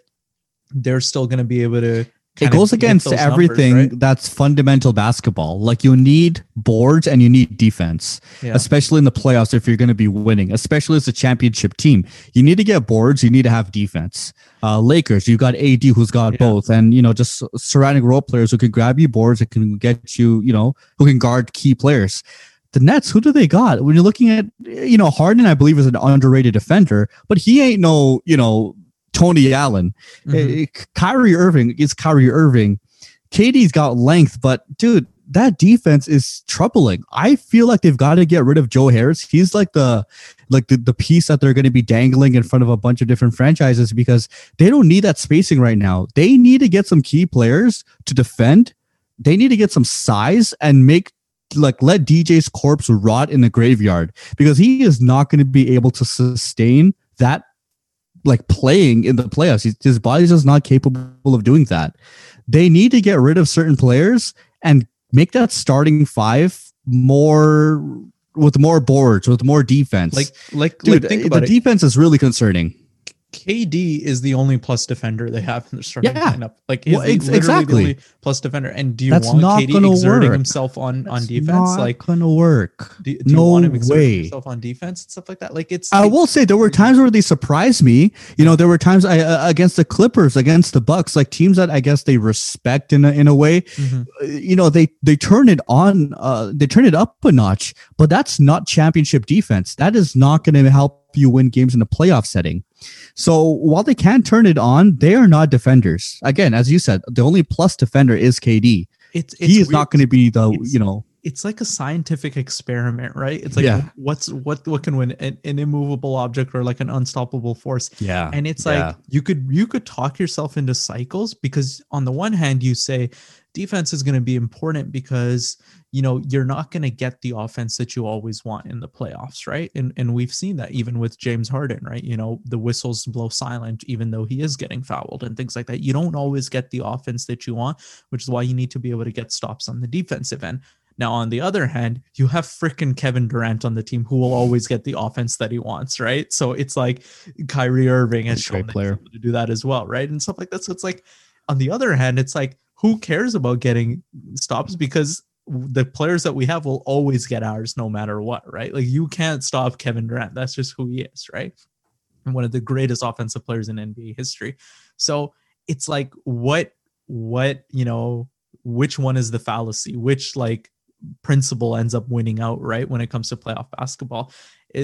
they're still gonna be able to it goes against everything numbers, right? that's fundamental basketball. Like you need boards and you need defense, yeah. especially in the playoffs if you're going to be winning, especially as a championship team. You need to get boards, you need to have defense. Uh, Lakers, you got AD who's got yeah. both, and you know just surrounding role players who can grab you boards that can get you, you know, who can guard key players. The Nets, who do they got? When you're looking at, you know, Harden, I believe is an underrated defender, but he ain't no, you know, Tony Allen. Mm-hmm. Uh, Kyrie Irving is Kyrie Irving. KD's got length, but dude, that defense is troubling. I feel like they've got to get rid of Joe Harris. He's like the like the, the piece that they're going to be dangling in front of a bunch of different franchises because they don't need that spacing right now. They need to get some key players to defend. They need to get some size and make like let DJ's corpse rot in the graveyard because he is not going to be able to sustain that like playing in the playoffs. He's, his body's just not capable of doing that. They need to get rid of certain players and make that starting five more with more boards, with more defense. Like, like, Dude, like think about the it. defense is really concerning. KD is the only plus defender they have in the starting yeah. lineup. Like he's well, ex- exactly plus defender. And do you That's want not KD exerting work. himself on That's on defense? Not like gonna work. Do, do no you want him exerting way. himself on defense and stuff like that? Like it's. I will say there were times where they surprised me. You know, there were times I uh, against the Clippers, against the Bucks, like teams that I guess they respect in a, in a way. Mhm. Uh, You know, they they turn it on. Uh, they turn it up a notch. But that's not championship defense. That is not going to help you win games in a playoff setting. So while they can turn it on, they are not defenders. Again, as you said, the only plus defender is KD. It's, it's he is weird. not going to be the It's- you know It's like a scientific experiment, right? It's like Yeah. what's what what can win an, an immovable object or like an unstoppable force. yeah and it's like Yeah. you could you could talk yourself into cycles because on the one hand you say defense is going to be important because you know you're not going to get the offense that you always want in the playoffs right and and we've seen that even with James Harden right you know the whistles blow silent even though he is getting fouled and things like that you don't always get the offense that you want which is why you need to be able to get stops on the defensive end now, on the other hand, you have freaking Kevin Durant on the team who will always get the offense that he wants, right? So it's like Kyrie Irving has shown player. to do that as well, right? And stuff like that. So it's like, on the other hand, it's like, who cares about getting stops because the players that we have will always get ours no matter what, right? Like you can't stop Kevin Durant. That's just who he is, right? One of the greatest offensive players in NBA history. So it's like, what, what, you know, which one is the fallacy? Which like principle ends up winning out, right? When it comes to playoff basketball.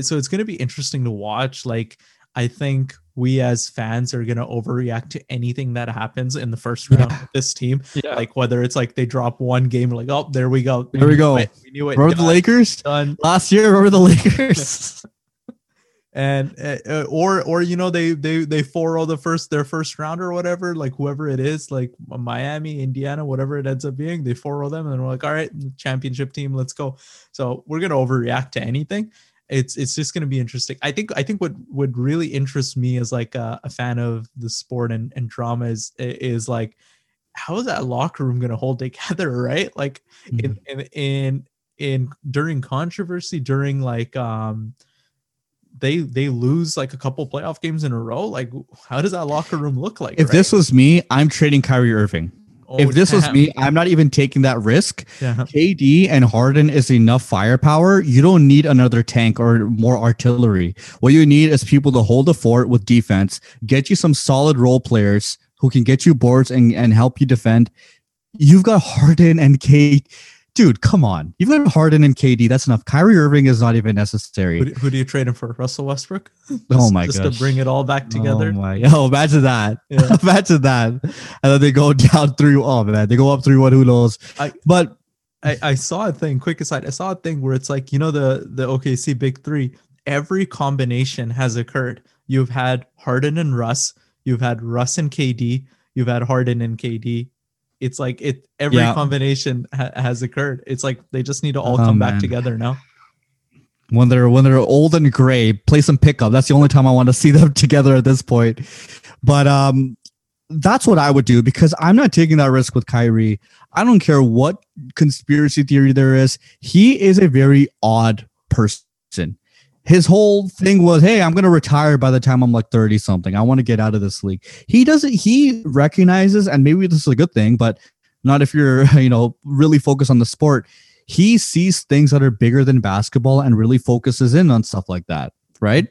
So it's going to be interesting to watch. Like, I think we as fans are going to overreact to anything that happens in the first round with this team. Yeah. Like, whether it's like they drop one game, like, oh, there we go. There we knew go. it. We knew it. remember the Lakers Done. last year. Remember the Lakers. and uh, uh, or or you know they they they 4 the first their first round or whatever like whoever it is like Miami Indiana whatever it ends up being they 4 them and we're like all right championship team let's go so we're going to overreact to anything it's it's just going to be interesting I think I think what would really interest me as like a, a fan of the sport and, and drama is is like how is that locker room going to hold together right like in in in in during controversy during like um they they lose like a couple playoff games in a row like how does that locker room look like if right? this was me, I'm trading Kyrie Irving. Oh, if this was me, I'm not even taking that risk. yeah KD and Harden is enough firepower. You don't need another tank or more artillery. What you need is people to hold the fort with defense, get you some solid role players who can get you boards and, and help you defend. You've got Harden and K. Dude, come on. You've got Harden and KD. That's enough. Kyrie Irving is not even necessary. who, do- who do you trade him for Russell Westbrook oh Just- my just gosh. to bring it all back oh together Oh my! Oh, imagine that! Yeah. imagine that! And then they go down three. Oh man, they go up three one. Who knows? I- but I, I saw a thing quick aside i saw a thing where it's like you know the the okc big three every combination has occurred you've had harden and russ you've had russ and kd you've had harden and kd it's like it every Yeah. combination ha- has occurred it's like they just need to all Oh, come back together now when they're when they're old and gray, play some pickup. That's the only time I want to see them together at this point. But um, that's what I would do because I'm not taking that risk with Kyrie. I don't care what conspiracy theory there is. He is a very odd person. His whole thing was, "Hey, I'm going to retire by the time I'm like 30 something. I want to get out of this league." He doesn't he recognizes and maybe this is a good thing, but not if you're, you know, really focused on the sport. He sees things that are bigger than basketball and really focuses in on stuff like that, right?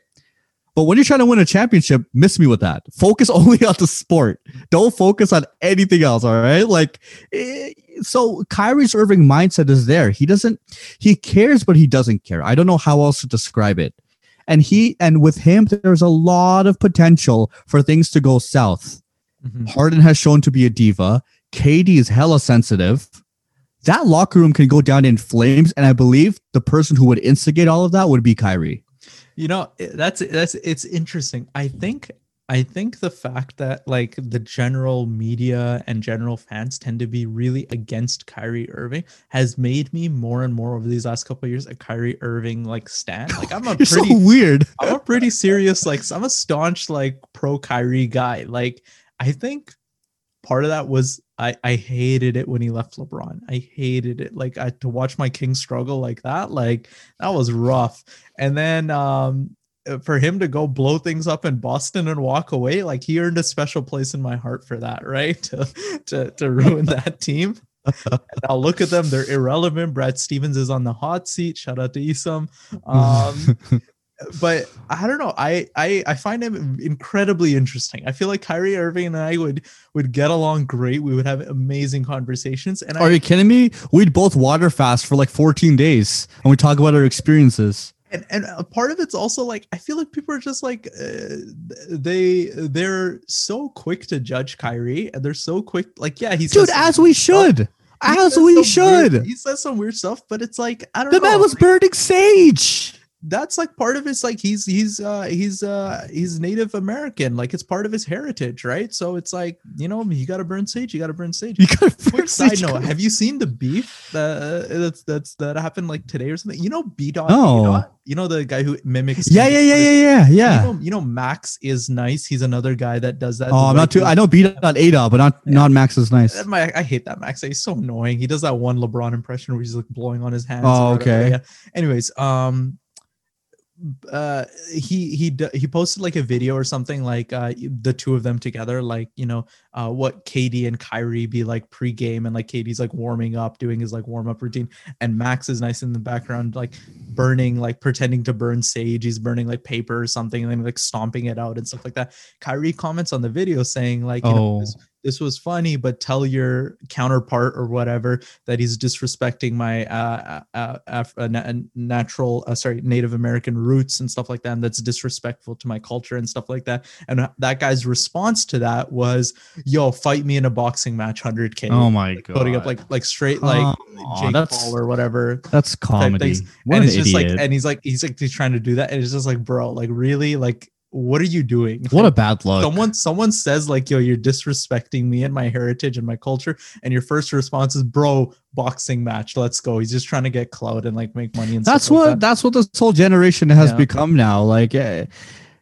But when you're trying to win a championship, miss me with that. Focus only on the sport. Don't focus on anything else. All right. Like, eh, so Kyrie's Irving mindset is there. He doesn't, he cares, but he doesn't care. I don't know how else to describe it. And he, and with him, there's a lot of potential for things to go south. Mhm. Harden has shown to be a diva. KD is hella sensitive. That locker room can go down in flames. And I believe the person who would instigate all of that would be Kyrie. You know, that's that's it's interesting. I think I think the fact that like the general media and general fans tend to be really against Kyrie Irving has made me more and more over these last couple of years a Kyrie Irving like stan. Like I'm a You're pretty so weird. I'm a pretty serious, like I'm a staunch, like pro Kyrie guy. Like I think part of that was I I hated it when he left LeBron. I hated it. Like I to watch my king struggle like that, like that was rough. And then um for him to go blow things up in Boston and walk away, like he earned a special place in my heart for that, right? To to to ruin that team. And now look at them; they're irrelevant. Brad Stevens is on the hot seat. Shout out to Isam. Um, but I don't know. I, I I find him incredibly interesting. I feel like Kyrie Irving and I would would get along great. We would have amazing conversations. And Are I you kidding me? We'd both water fast for like 14 days and we talk about our experiences. and, and a part of it's also like I feel like people are just like uh, they they're so quick to judge Kyrie and they're so quick. Like yeah, he's Dude, as we should. As we should. he says some weird stuff, but it's like I don't The know. The man was burning sage. That's like part of his like he's he's uh he's uh he's native american like it's part of his heritage right so it's like you know you got to burn sage you got to burn sage You got to quick side note have you seen the beef that that's that's that happened like today or something you know b dot No. you know the guy who mimics Yeah, yeah, yeah, yeah, yeah, yeah. you know, you know max is nice he's another guy that does that Oh, I'm not too. I know beat on Ada, but not Yeah. not Max is nice. My, I hate that Max. He's so annoying. He does that one LeBron impression where he's like blowing on his hands. Oh, okay. Yeah. Anyways, um, uh, he he he posted like a video or something like uh the two of them together, like you know uh what KD and Kyrie be like pre-game, and like KD's like warming up, doing his like warm up routine, and Max is nice in the background, like burning, like pretending to burn sage. He's burning like paper or something, and then like stomping it out and stuff like that. Kyrie comments on the video saying like, you know, Oh. this, this was funny, but tell your counterpart or whatever that he's disrespecting my uh, uh, Af- uh, na- natural, uh, sorry, Native American roots and stuff like that. And that's disrespectful to my culture and stuff like that. And uh, that guy's response to that was, "Yo, fight me in a boxing match, hundred k." Oh my god. Putting up like like straight like Jake that's- Paul or whatever. that's comedy. and an it's just like, and he's like, he's like, he's trying to do that, and it's just like, bro, like really, like, what are you doing? what a bad look. someone someone says like yo you're disrespecting me and my heritage and my culture and your first response is bro boxing match let's go he's just trying to get clout and like make money and that's stuff like what that. that's what this whole generation has Yeah. become now. Like. eh,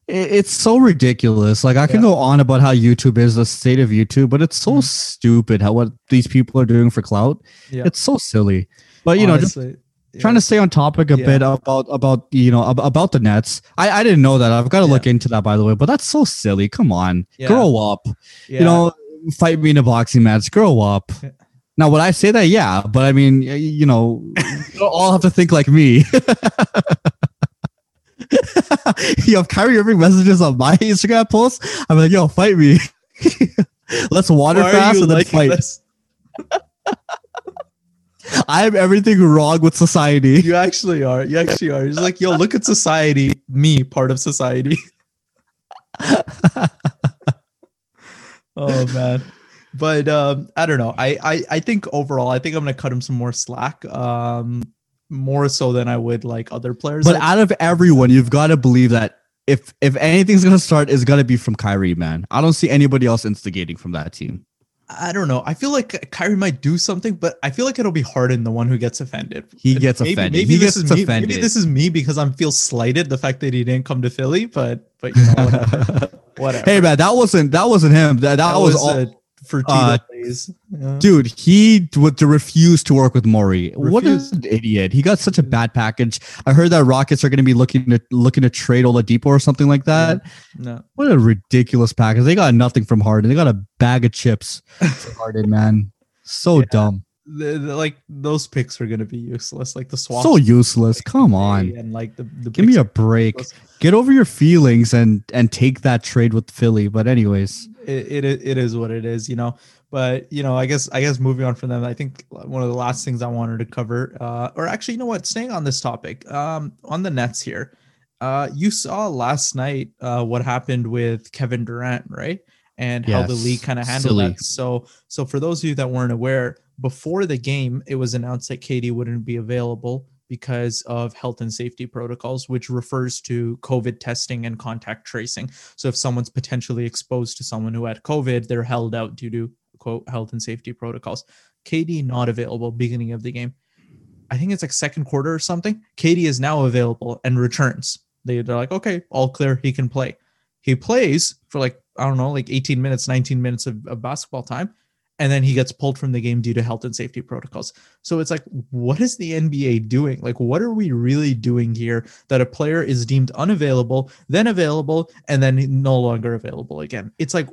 it's so ridiculous. Like I can Yeah. go on about how YouTube is the state of YouTube, but it's so Mhm. stupid how what these people are doing for clout. yeah It's so silly. But you know, just Honestly, trying to stay on topic a Yeah. bit about about you know ab- about the nets. I i didn't know that. I've got to Yeah. look into that by the way but that's so silly. Come on. Yeah. grow up. You know fight me in a boxing match. Grow up. Now would i say that? Yeah but i mean you know you all have to think like me. Yo if Kyrie Irving messages on my Instagram post, I'm like, yo, fight me. Let's water Why fast and then fight. This? I have everything wrong with society. you actually are you actually are it's like yo look at society me part of society oh man but um i don't know I, I i think overall i think i'm gonna cut him some more slack um more so than i would like other players But Like, out of everyone, you've got to believe that if if anything's gonna start, it's gonna be from Kyrie, man. I don't see anybody else instigating from that team. I don't know. I feel like Kyrie might do something, but I feel like it'll be Harden the one who gets offended. He gets maybe, offended. Maybe He this is me. offended. Maybe this is me because I'm feel slighted the fact that he didn't come to Philly. But but you know whatever. Whatever. Hey man, that wasn't that wasn't him. That that, that was, was all. uh, for uh, days. Yeah. Dude, he would to refuse to work with Morey. What an idiot! He got such a bad package. I heard that Rockets are going to be looking to looking to trade Oladipo or something like that. No. What a ridiculous package! They got nothing from Harden. They got a bag of chips Harden, man. So Yeah. dumb, The, the- like those picks are gonna be useless. Like the swap. so useless. Come on, and like the, the give me a break. Get over your feelings and and take that trade with Philly. But anyways, it, it it is what it is, you know. But you know, I guess I guess moving on from them, I think one of the last things I wanted to cover, uh, or actually, you know what, staying on this topic, um, on the Nets here, uh, you saw last night uh, what happened with Kevin Durant, right? And how the league kind of handled silly. that. So, so for those of you that weren't aware, before the game, it was announced that KD wouldn't be available because of health and safety protocols, which refers to COVID testing and contact tracing. So if someone's potentially exposed to someone who had COVID, they're held out due to quote health and safety protocols. KD not available beginning of the game. I think it's like second quarter or something. KD is now available and returns. They, they're like, okay, all clear. He can play. He plays for like, I don't know, like 18 minutes, 19 minutes of, of basketball time. And then he gets pulled from the game due to health and safety protocols. So it's like, what is the NBA doing? Like, what are we really doing here that a player is deemed unavailable, then available, and then no longer available again? It's like,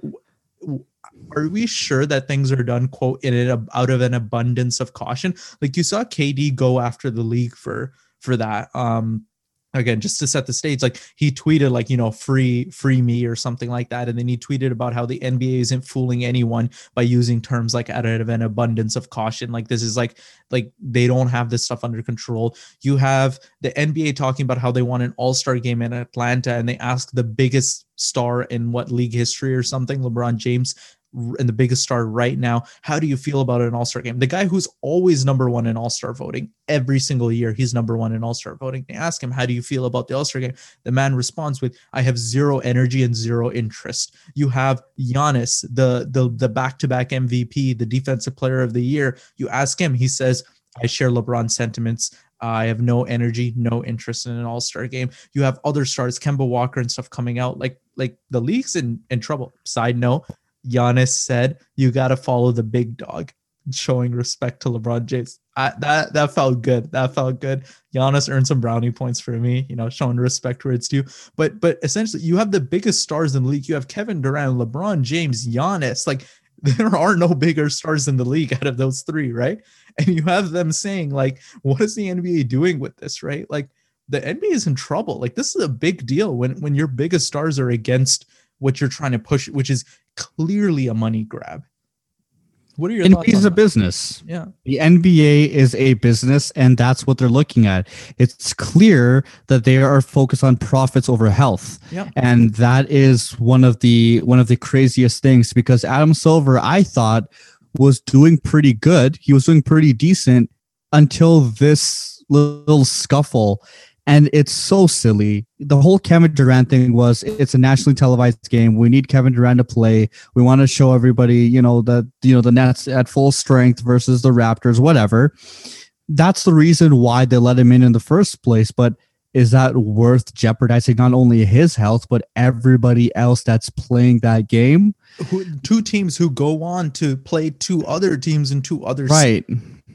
are we sure that things are done, quote, in it out of an abundance of caution? Like you saw KD go after the league for for that. Um, again just to set the stage like he tweeted like you know free free me or something like that and then he tweeted about how the nba isn't fooling anyone by using terms like out of an abundance of caution like this is like like they don't have this stuff under control. You have the nba talking about how they want an all-star game in atlanta and they ask the biggest star in what league history or something lebron james and the biggest star right now. How do you feel about an All Star game? The guy who's always number one in All Star voting every single year, he's number one in All Star voting. They ask him, How do you feel about the All Star game? The man responds with, I have zero energy and zero interest. You have Giannis, the the back to back MVP, the Defensive Player of the Year. You ask him, he says, I share LeBron's sentiments. I have no energy, no interest in an all-star game. You have other stars, Kemba Walker and stuff coming out. Like, like the league's in, in trouble. Side note, Giannis said, "You got to follow the big dog," showing respect to LeBron James. I, that that felt good. That felt good. Giannis earned some brownie points for me, you know, showing respect where it's due. But but essentially, you have the biggest stars in the league. You have Kevin Durant, LeBron James, Giannis. Like there are no bigger stars in the league out of those three, right? And you have them saying like, "What is the NBA doing with this?" Right? Like the NBA is in trouble. Like this is a big deal when when your biggest stars are against what you're trying to push, which is clearly a money grab. What are your? NBA is a that? business. Yeah, The NBA is a business, and that's what they're looking at. It's clear that they are focused on profits over health, yeah, and that is one of the one of the craziest things. Because Adam Silver, I thought, was doing pretty good. He was doing pretty decent until this little scuffle. And it's so silly. The whole Kevin Durant thing was it's a nationally televised game. We need Kevin Durant to play. We want to show everybody, you know, that you know the Nets at full strength versus the Raptors, whatever. That's the reason why they let him in in the first place. But is that worth jeopardizing not only his health but everybody else that's playing that game? who, two teams who go on to play two other teams and two other Right.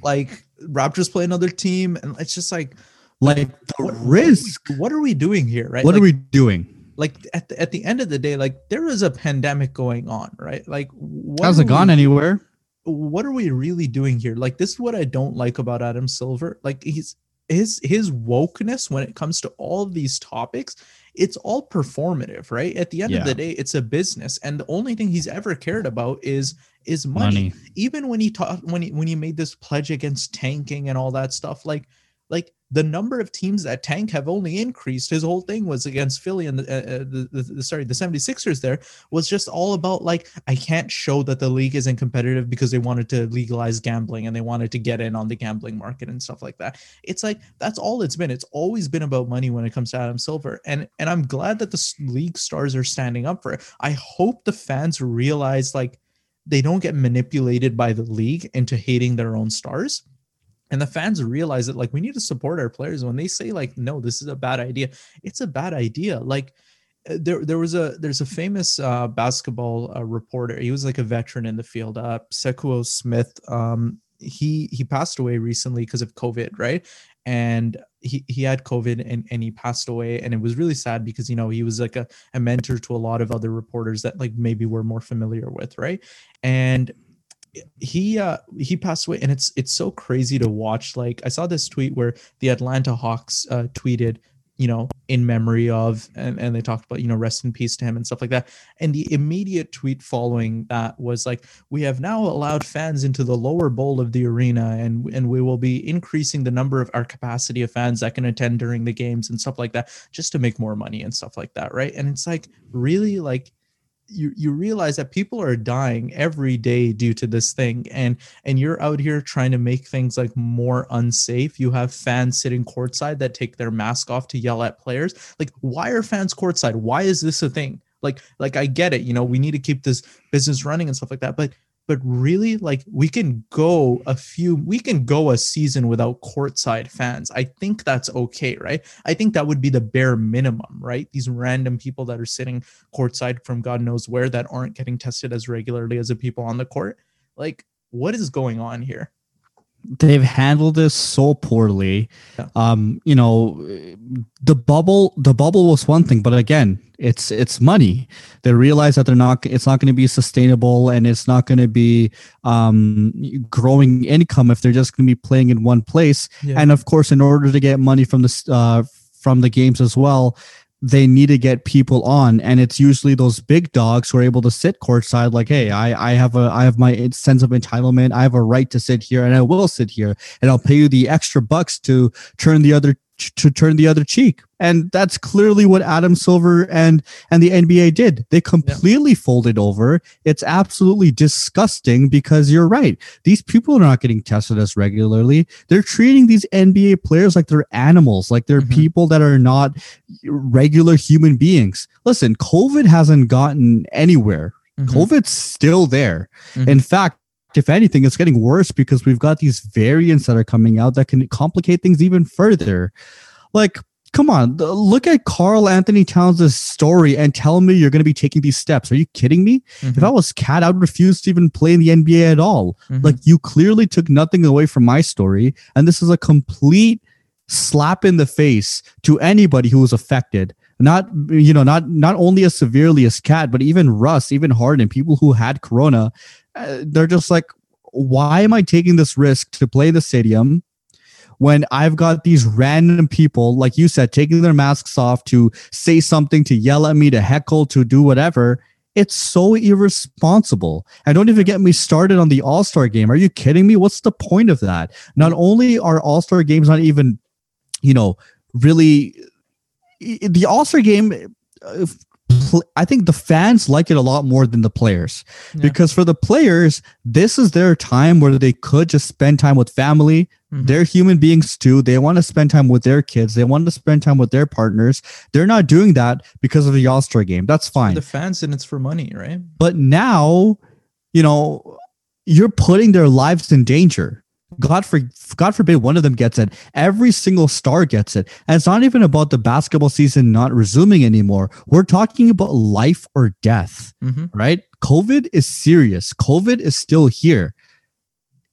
like Raptors play another team, and it's just like Like the what, risk. What are, we, what are we doing here, right? What like, are we doing? like at the, at the end of the day? Like there is a pandemic going on, right? Like what Hasn't are we- gone anywhere. what are we really doing here? Like this is what I don't like about Adam Silver. Like he's his his wokeness when it comes to all of these topics, it's all performative, right? At the end of the day, it's a business, and the only thing he's ever cared about is is money. Money. Even when he taught when he when he made this pledge against tanking and all that stuff, like like the number of teams that tank have only increased. His whole thing was against Philly and the, uh, uh, the, the, sorry the 76ers there was just all about like I can't show that the league isn't competitive because they wanted to legalize gambling and they wanted to get in on the gambling market and stuff like that. It's like that's all it's been. It's always been about money when it comes to Adam Silver. And and I'm glad that the league stars are standing up for it. I hope the fans realize like they don't get manipulated by the league into hating their own stars. And the fans realize that like we need to support our players when they say like no, this is a bad idea. It's a bad idea. Like uh, there there was a there's a famous uh, basketball uh, reporter. He was like a veteran in the field. Uh, Smith. Um, he he passed away recently because of COVID, right? And he, he had COVID and, and he passed away. And it was really sad because, you know, he was like a, a mentor to a lot of other reporters that like maybe we're more familiar with, right? And he uh he passed away and it's it's so crazy to watch like i saw this tweet where the atlanta hawks uh tweeted you know, in memory of, and, and they talked about, you know, rest in peace to him and stuff like that. And the immediate tweet following that was like, we have now allowed fans into the lower bowl of the arena and, and we will be increasing the number of our capacity of fans that can attend during the games and stuff like that, just to make more money and stuff like that. Right. And it's like, really like, you you realize that people are dying every day due to this thing and and you're out here trying to make things like more unsafe. You have fans sitting courtside that take their mask off to yell at players. Like why are fans courtside? Why is this a thing? Like like i get it you know we need to keep this business running and stuff like that but but really like we can go a few we can go a season without courtside fans. I think that's okay right? I think that would be the bare minimum right? These random people that are sitting courtside from god knows where that aren't getting tested as regularly as the people on the court. Like what is going on here they've handled this so poorly. Yeah. Um, you know, the bubble, the bubble was one thing, but again, it's it's money. They realize that they're not, it's not going to be sustainable, and it's not going to be um, growing income if they're just going to be playing in one place. Yeah. And of course, in order to get money from the uh, from the games as well, they need to get people on. And it's usually those big dogs who are able to sit courtside like hey i i have a i have my sense of entitlement. I have a right to sit here and i will sit here and i'll pay you the extra bucks to turn the other to turn the other cheek. And that's clearly what Adam Silver and and the NBA did. They completely yeah. folded over. It's absolutely disgusting because you're right. These people are not getting tested as regularly. They're treating these NBA players like they're animals, like they're mm-hmm. people that are not regular human beings. Listen, COVID hasn't gotten anywhere. Mm-hmm. COVID's still there. Mm-hmm. In fact, if anything, it's getting worse because we've got these variants that are coming out that can complicate things even further. Like, come on, look at Karl-Anthony Towns' story and tell me you're going to be taking these steps. Are you kidding me? Mm-hmm. If I was KAT, I would refuse to even play in the NBA at all. Mm-hmm. Like, you clearly took nothing away from my story. And this is a complete slap in the face to anybody who was affected not you know not not only as severely as KAT, but even russ even harden people who had corona uh, they're just like, why am I taking this risk to play the stadium when I've got these random people, like you said, taking their masks off to say something, to yell at me, to heckle, to do whatever? It's so irresponsible. And don't even get me started on the All Star game. Are you kidding me? What's the point of that? Not only are All Star games not even, you know, really the All Star game uh, I think the fans like it a lot more than the players yeah. because for the players, this is their time where they could just spend time with family. Mm-hmm. They're human beings too. They want to spend time with their kids. They want to spend time with their partners. They're not doing that because of the All Star game. That's fine. the fans and it's for money, right? But now, you know, you're putting their lives in danger. God for God forbid one of them gets it. Every single star gets it. And it's not even about the basketball season not resuming anymore. We're talking about life or death, mm-hmm. right? COVID is serious. COVID is still here.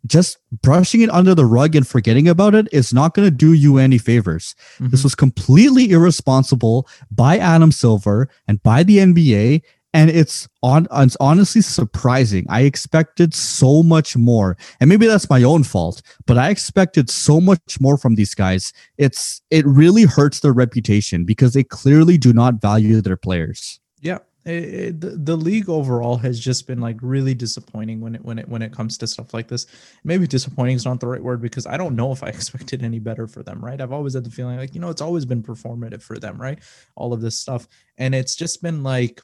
Just brushing it under the rug and forgetting about it is not going to do you any favors. Mm-hmm. This was completely irresponsible by Adam Silver and by the NBA and it's on it's honestly surprising. I expected so much more. And maybe that's my own fault but i expected so much more from these guys. It's it really hurts their reputation because they clearly do not value their players. Yeah. It, it, the, the league overall has just been like really disappointing when it when it when it comes to stuff like this. Maybe disappointing is not the right word because i don't know if i expected any better for them right? I've always had the feeling like you know it's always been performative for them right? All of this stuff. And it's just been like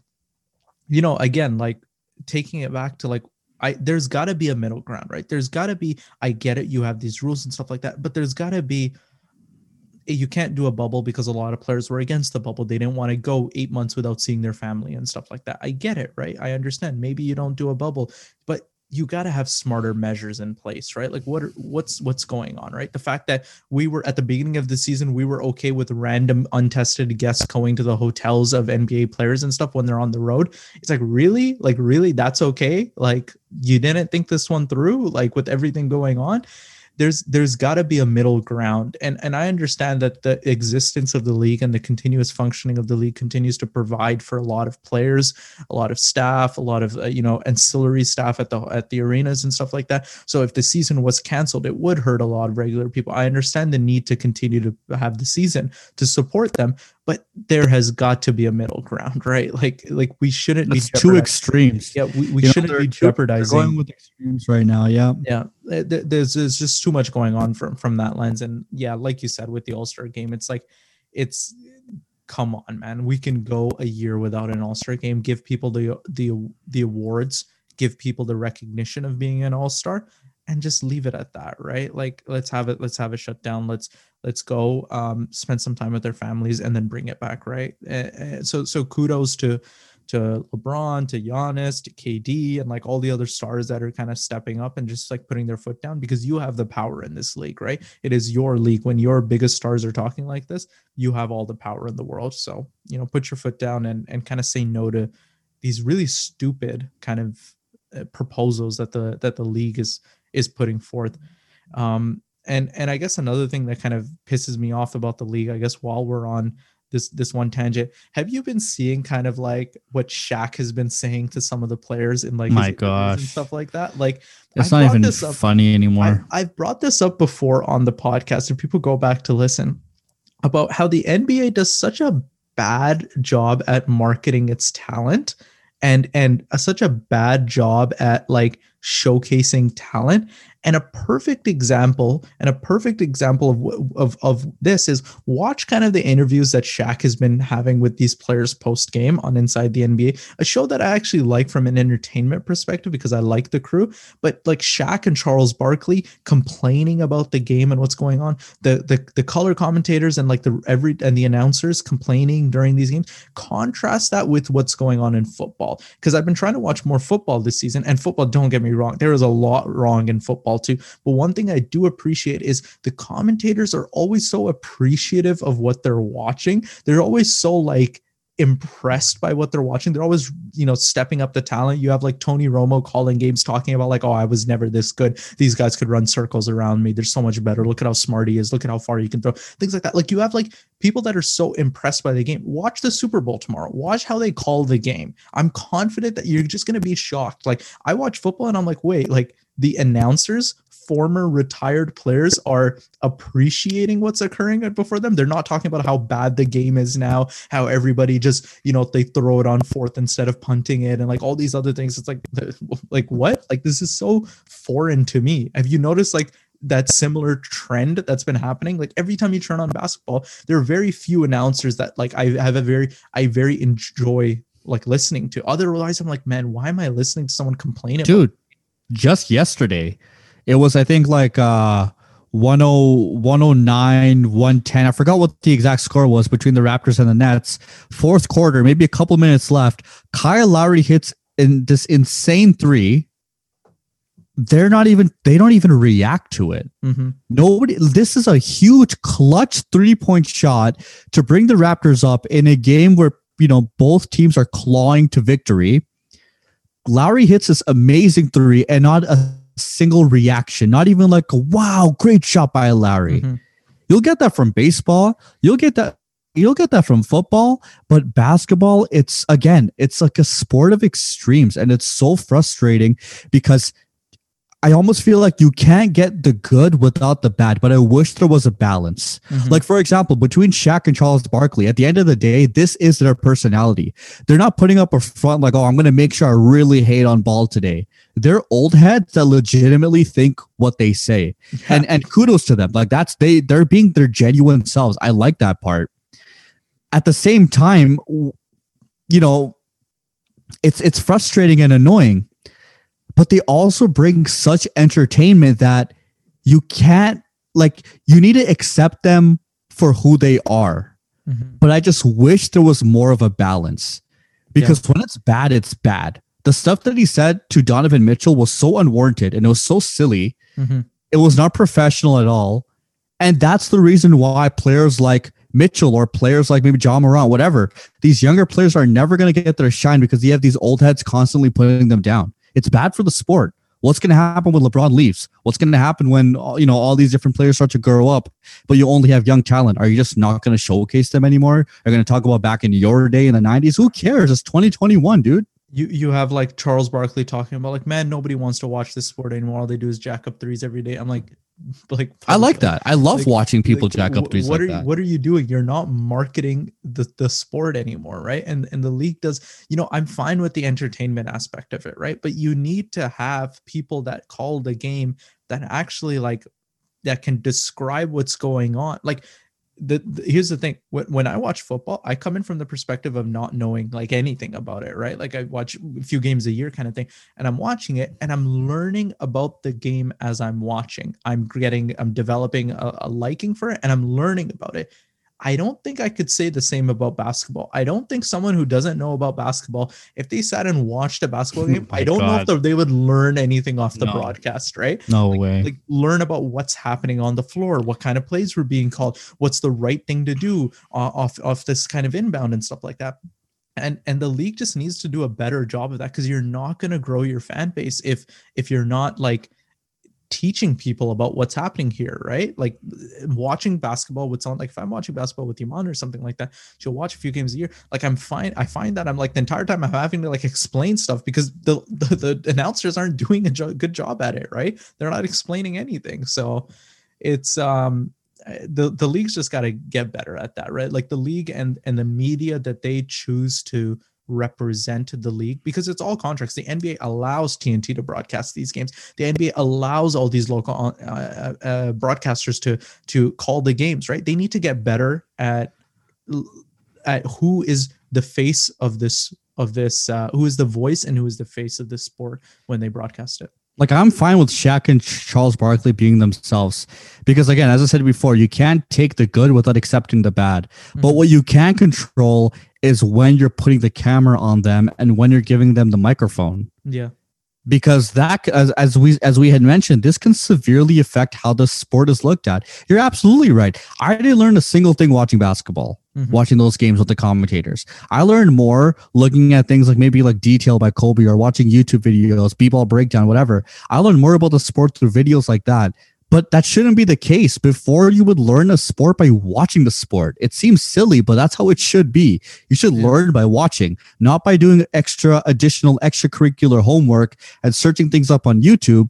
you know, again, like taking it back to like I there's got to be a middle ground, right? There's got to be I get it, you have these rules and stuff like that, but there's got to be eh, you can't do a bubble because a lot of players were against the bubble. They didn't want to go 8 months without seeing their family and stuff like that. I get it, right? I understand. Maybe you don't do a bubble, but you got to have smarter measures in place right? Like what what's what's going on right? The fact that we were at the beginning of the season we were okay with random untested guests going to the hotels of nba players and stuff when they're on the road. It's like really? Like really? That's okay? Like you didn't think this one through? Like with everything going on there's there's got to be a middle ground and and i understand that the existence of the league and the continuous functioning of the league continues to provide for a lot of players a lot of staff a lot of uh, you know ancillary staff at the at the arenas and stuff like that so if the season was canceled it would hurt a lot of regular people i understand the need to continue to have the season to support them but there has got to be a middle ground, right? Like, like we shouldn't That's be two extremes. Yeah, we, we shouldn't be jeopardizing. going with extremes right now. Yeah, yeah. Eh, there's there's just too much going on from from that lens, and yeah, like you said with the All Star game, it's like, it's come on, man. We can go a year without an All Star game. Give people the the the awards. Give people the recognition of being an All Star, and just leave it at that right like let's have it let's have it shut down let's let's go um spend some time with their families and then bring it back right and so so kudos to to LeBron, to Giannis, to KD, and like all the other stars that are kind of stepping up and just like putting their foot down because you have the power in this league, right? It is your league. When your biggest stars are talking like this, you have all the power in the world. So, you know, put your foot down and and kind of say no to these really stupid kind of uh, proposals that the that the league is is putting forth. Um, and and I guess another thing that kind of pisses me off about the league, I guess while we're on this this one tangent, have you been seeing kind of like what Shaq has been saying to some of the players in like my gosh and stuff like that? Like it's not even funny anymore. I, I've brought this up before on the podcast, and people go back to listen about how the NBA does such a bad job at marketing its talent and and a, such a bad job at like showcasing talent and a perfect example, and a perfect example of, of, of this is watch kind of the interviews that Shaq has been having with these players post game on Inside the NBA, a show that I actually like from an entertainment perspective because I like the crew. But like Shaq and Charles Barkley complaining about the game and what's going on, the the the color commentators and like the every and the announcers complaining during these games. Contrast that with what's going on in football because I've been trying to watch more football this season, and football. Don't get me wrong, there is a lot wrong in football too. But one thing I do appreciate is the commentators are always so appreciative of what they're watching. They're always so like impressed by what they're watching. They're always, you know, stepping up the talent. You have like Tony Romo calling games, talking about like, oh, I was never this good. These guys could run circles around me. They're so much better. Look at how smart he is. Look at how far he can throw. Things like that. Like you have like people that are so impressed by the game. Watch the Super Bowl tomorrow. Watch how they call the game. I'm confident that you're just gonna be shocked. Like I watch football and I'm like, wait, like the announcers former retired players are appreciating what's occurring before them. They're not talking about how bad the game is now, how everybody just, you know, they throw it on fourth instead of punting it and like all these other things. It's like like what? Like this is so foreign to me. Have you noticed like that similar trend that's been happening like every time you turn on basketball there are very few announcers that like i have a very i very enjoy like listening to otherwise i'm like man why am i listening to someone complain dude just yesterday it was I think like uh 10 109 110 i forgot what the exact score was between the raptors and the nets. Fourth quarter maybe a couple minutes left. Kyle lowry hits in this insane three. They're not even they don't even react to it. Mm-hmm. nobody this is a huge clutch three point shot to bring the raptors up in a game where you know both teams are clawing to victory lowry hits this amazing three and not a single reaction, not even like a wow, great shot by Larry. Mm-hmm. You'll get that from baseball. You'll get that you'll get that from football, but basketball, it's again, it's like a sport of extremes and it's so frustrating because I almost feel like you can't get the good without the bad, but I wish there was a balance. Mm-hmm. Like, for example, between Shaq and Charles Barkley, at the end of the day, this is their personality. They're not putting up a front like, oh, I'm going to make sure I really hate on ball today. They're old heads that legitimately think what they say. Yeah. And and kudos to them. Like that's they they're being their genuine selves. I like that part. At the same time, you know, it's it's frustrating and annoying but they also bring such entertainment that you can't like you need to accept them for who they are. Mm-hmm. But I just wish there was more of a balance because yeah. when it's bad, it's bad. the stuff that he said to Donovan Mitchell was so unwarranted and it was so silly. Mhm. It was not professional at all. And that's the reason why players like Mitchell or players like maybe Ja Morant, whatever, these younger players are never going to get their shine because you have these old heads constantly putting them down. It's bad for the sport. What's going to happen when LeBron leaves? What's going to happen when you know all these different players start to grow up, but you only have young talent? Are you just not going to showcase them anymore? Are going to talk about back in your day in the '90s? Who cares? It's 2021, dude. You you have like Charles Barkley talking about like, man, nobody wants to watch this sport anymore. All they do is jack up threes every day. I'm like, like I like that. I love Like- watching people like, jack up threes what like are you what are you doing? You're not marketing the the sport anymore right? And and the league does you know i'm fine with the entertainment aspect of it right? But you need to have people that call the game that actually like that can describe what's going on. Like the, the- here's the thing. When, when i watch football i come in from the perspective of not knowing like anything about it right? Like i watch a few games a year kind of thing and i'm watching it and i'm learning about the game as i'm watching. I'm getting i'm developing a, a liking for it and i'm learning about it i don't think i could say the same about basketball i don't think someone who doesn't know about basketball if they sat and watched a basketball game i don't know if they would learn anything off the No. broadcast right no way. like learn about what's happening on the floor what kind of plays were being called what's the right thing to do uh, off off this kind of inbound and stuff like that and and the league just needs to do a better job of that because you're not going to grow your fan base if if you're not like teaching people about what's happening here right? Like watching basketball with someone like if i'm watching basketball with Iman or something like that she'll watch a few games a year. Like i'm fine i find that i'm like the entire time i'm having to like explain stuff because the the, the announcers aren't doing a jo- good job at it right? They're not explaining anything. So it's um uh, the the league's just got to get better at that right? Like the league and and the media that they choose to represent the league because it's all contracts. The nba allows tnt to broadcast these games. The nba allows all these local uh, uh, uh, broadcasters to to call the games right? They need to get better at at who is the face of this of this uh, who is the voice and who is the face of this sport when they broadcast it like I'm fine with Shaq and Charles Barkley being themselves because again, as I said before, you can't take the good without accepting the bad. But Mhm. what you can control is when you're putting the camera on them and when you're giving them the microphone. yeah Because that, as, as we as we had mentioned, this can severely affect how the sport is looked at. You're absolutely right. I didn't learn a single thing watching basketball Mhm. watching those games with the commentators. I learned more looking at things like maybe like detail by Kobe or watching YouTube videos, b-ball breakdown, whatever. I learned more about the sport through videos like that. But that shouldn't be the case. Before you would learn a sport by watching the sport. It seems silly, but that's how it should be. You should Yeah. learn by watching, not by doing extra additional extracurricular homework and searching things up on YouTube.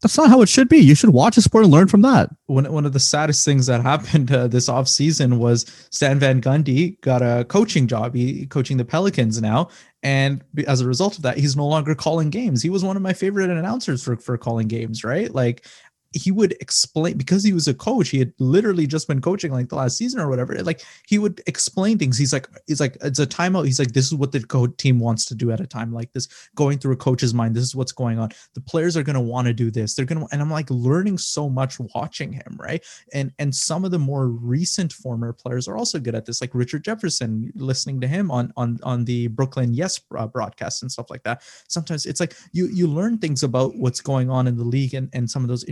That's not how it should be. You should watch a sport and learn from that. one, one of the saddest things that happened uh, this offseason was Stan Van Gundy got a coaching job. He coaching the Pelicans now. And as a result of that, he's no longer calling games. He was one of my favorite announcers for, for calling games, right? Like he would explain because he was a coach he had literally just been coaching like the last season or whatever like he would explain things. He's like he's like it's a timeout. He's like this is what the co- team wants to do at a time like this. Going through a coach's mind this is what's going on. The players are going to want to do this. They're going to and i'm like learning so much watching him right? And and some of the more recent former players are also good at this like richard jefferson listening to him on on on the brooklyn yes uh, broadcast and stuff like that. Sometimes it's like you you learn things about what's going on in the league and and some of those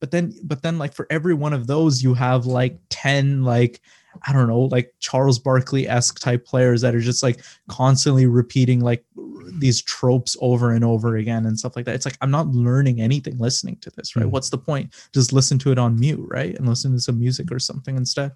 but then but then like for every one of those you have like 10 like I don't know, like Charles Barkley esque type players that are just like constantly repeating like these tropes over and over again and stuff like that. It's like I'm not learning anything listening to this, right? Mhm. What's the point? Just listen to it on mute, right? And listen to some music or something instead.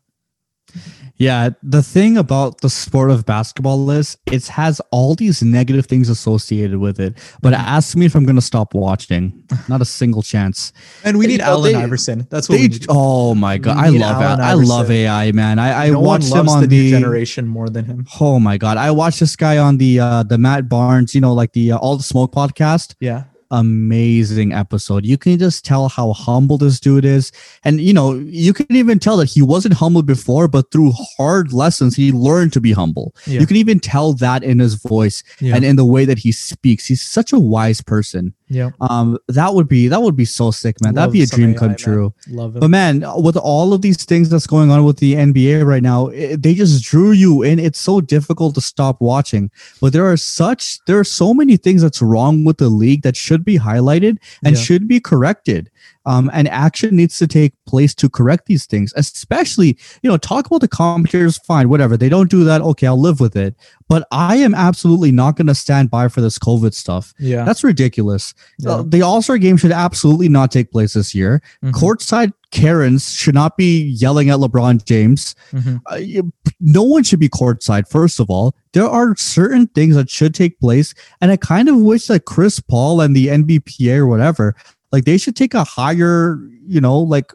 Yeah, the thing about the sport of basketball is it has all these negative things associated with it. But Mhm. ask me if I'm going to stop watching. Not a single chance. And we need know, Allen they- Iverson. That's what we need. oh my god, I love Allen I love AI, man. I, I no one watched him on the new the generation more than him. Oh my god, I watched this guy on the uh the Matt Barnes, you know, like the uh, All the Smoke podcast. Yeah. Amazing episode. You can just tell how humble this dude is. And you know, you can even tell that he wasn't humble before, but through hard lessons, he learned to be humble. Yeah. You can even tell that in his voice Yeah. and in the way that he speaks. He's such a wise person. Yeah. Um, that would be that would be so sick, man. That'd be a dream AI, come man. true. Love it. But man, with all of these things that's going on with the NBA right now, it, they just drew you in. It's so difficult to stop watching. But there are such there are so many things that's wrong with the league that should be highlighted and Yeah. should be corrected. Um, and action needs to take place to correct these things. Especially, you know, talk about the commentators. Fine, whatever. They don't do that. Okay, I'll live with it. But I am absolutely not going to stand by for this COVID stuff. yeah. That's ridiculous. Yeah. Uh, the All Star game should absolutely not take place this year Mhm. courtside Karens should not be yelling at LeBron James. Mhm. Uh, you- no one should be courtside. First of all, there are certain things that should take place, and I kind of wish that Chris Paul and the NBPA or whatever, like they should take a higher, you know, like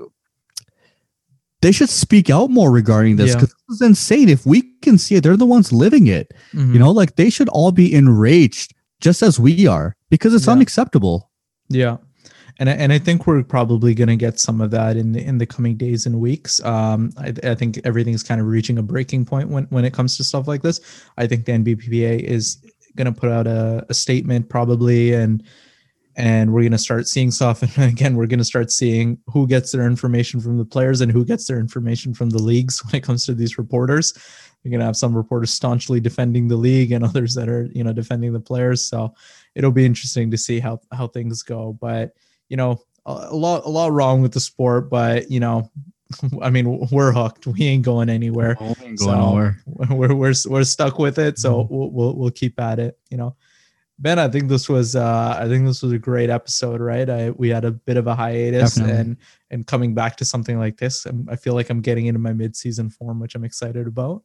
they should speak out more regarding this Yeah. because this is insane. If we can see it, they're the ones living it. Mhm. You know, like they should all be enraged just as we are because it's Yeah. unacceptable. Yeah. And I, and I think we're probably going to get some of that in the, in the coming days and weeks. Um, I, I think everything's kind of reaching a breaking point when, when it comes to stuff like this. I think the NBPA is going to put out a, a statement probably, and and we're going to start seeing stuff. And again, we're going to start seeing who gets their information from the players and who gets their information from the leagues when it comes to these reporters. You're going to have some reporters staunchly defending the league and others that are you know defending the players. So it'll be interesting to see how how things go. But you know, a, lot a lot wrong with the sport, but you know, I mean, we're hooked. We ain't going anywhere. So, We're we're we're stuck with it, so we'll we'll, we'll keep at it. You know, Ben, I think this was uh I think this was a great episode, right? I we had a bit of a hiatus Definitely. and and coming back to something like this, i I feel like I'm getting into my mid season form, which I'm excited about.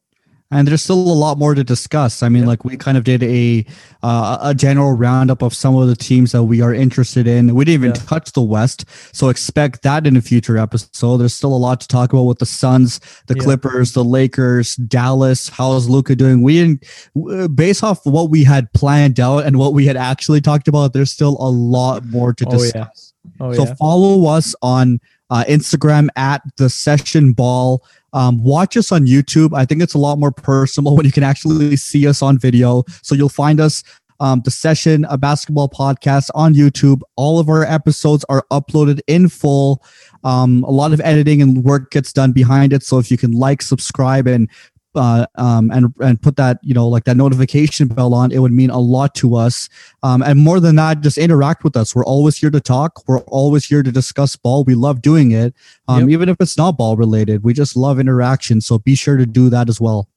And there's still a lot more to discuss. I mean, Yeah. like we kind of did a uh, a general roundup of some of the teams that we are interested in. We didn't even Yeah. touch the West, so expect that in a future episode. There's still a lot to talk about with the Suns, the Yeah. Clippers, the Lakers, Dallas. How is Luka doing? We didn't, based off what we had planned out and what we had actually talked about. There's still a lot more to Oh, yeah. discuss. Oh so yeah, follow us on uh, Instagram at the Session Ball. Um, watch us on YouTube. I think it's a lot more personal when you can actually see us on video. So you'll find us, um, the Session, a basketball podcast on YouTube. All of our episodes are uploaded in full. Um, a lot of editing and work gets done behind it. So if you can like, subscribe, and uh, um, and and put that you know like that notification bell on, it would mean a lot to us. Um, and more than that, just interact with us. We're always here to talk. We're always here to discuss ball. We love doing it, um, Yep. even if it's not ball related. We just love interaction. So be sure to do that as well.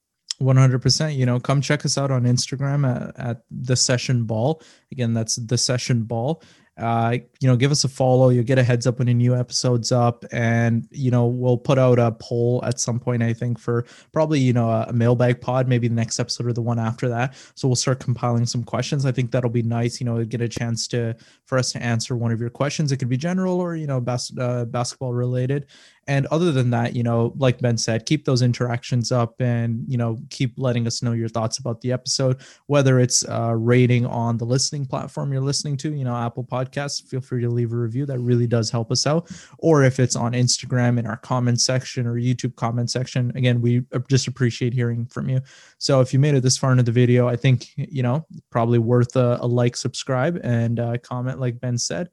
100%. You know, come check us out on Instagram at, at the Session Ball. Again, that's the Session Ball. Uh, you know, give us a follow. You'll get a heads up when a new episode's up, and you know, we'll put out a poll at some point. I think for probably you know a, a mailbag pod, maybe the next episode or the one after that. So we'll start compiling some questions. I think that'll be nice. You know, get a chance to for us to answer one of your questions. It could be general or you know bas- uh, basketball related. And other than that, you know, like Ben said, keep those interactions up and, you know, keep letting us know your thoughts about the episode, whether it's uh, rating on the listening platform you're listening to, you know, Apple Podcasts, feel free to leave a review. That really does help us out. Or if it's on Instagram in our comment section or YouTube comment section, again, we just appreciate hearing from you. So if you made it this far into the video, I think, you know, probably worth a, a like, subscribe, and uh, comment, like Ben said.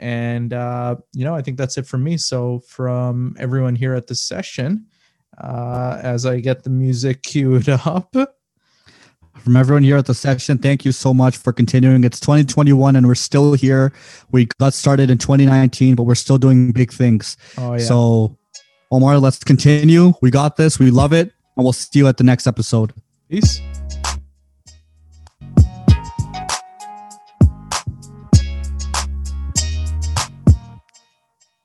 And, uh, you know, I think that's it for me. So, from everyone here at the session, uh, as I get the music queued up, From everyone here at the session, thank you so much for continuing. It's 2021 and we're still here. We got started in 2019, but we're still doing big things. oh, yeah. So, Omar, let's continue. We got this. We love it. And we'll see you at the next episode. peace.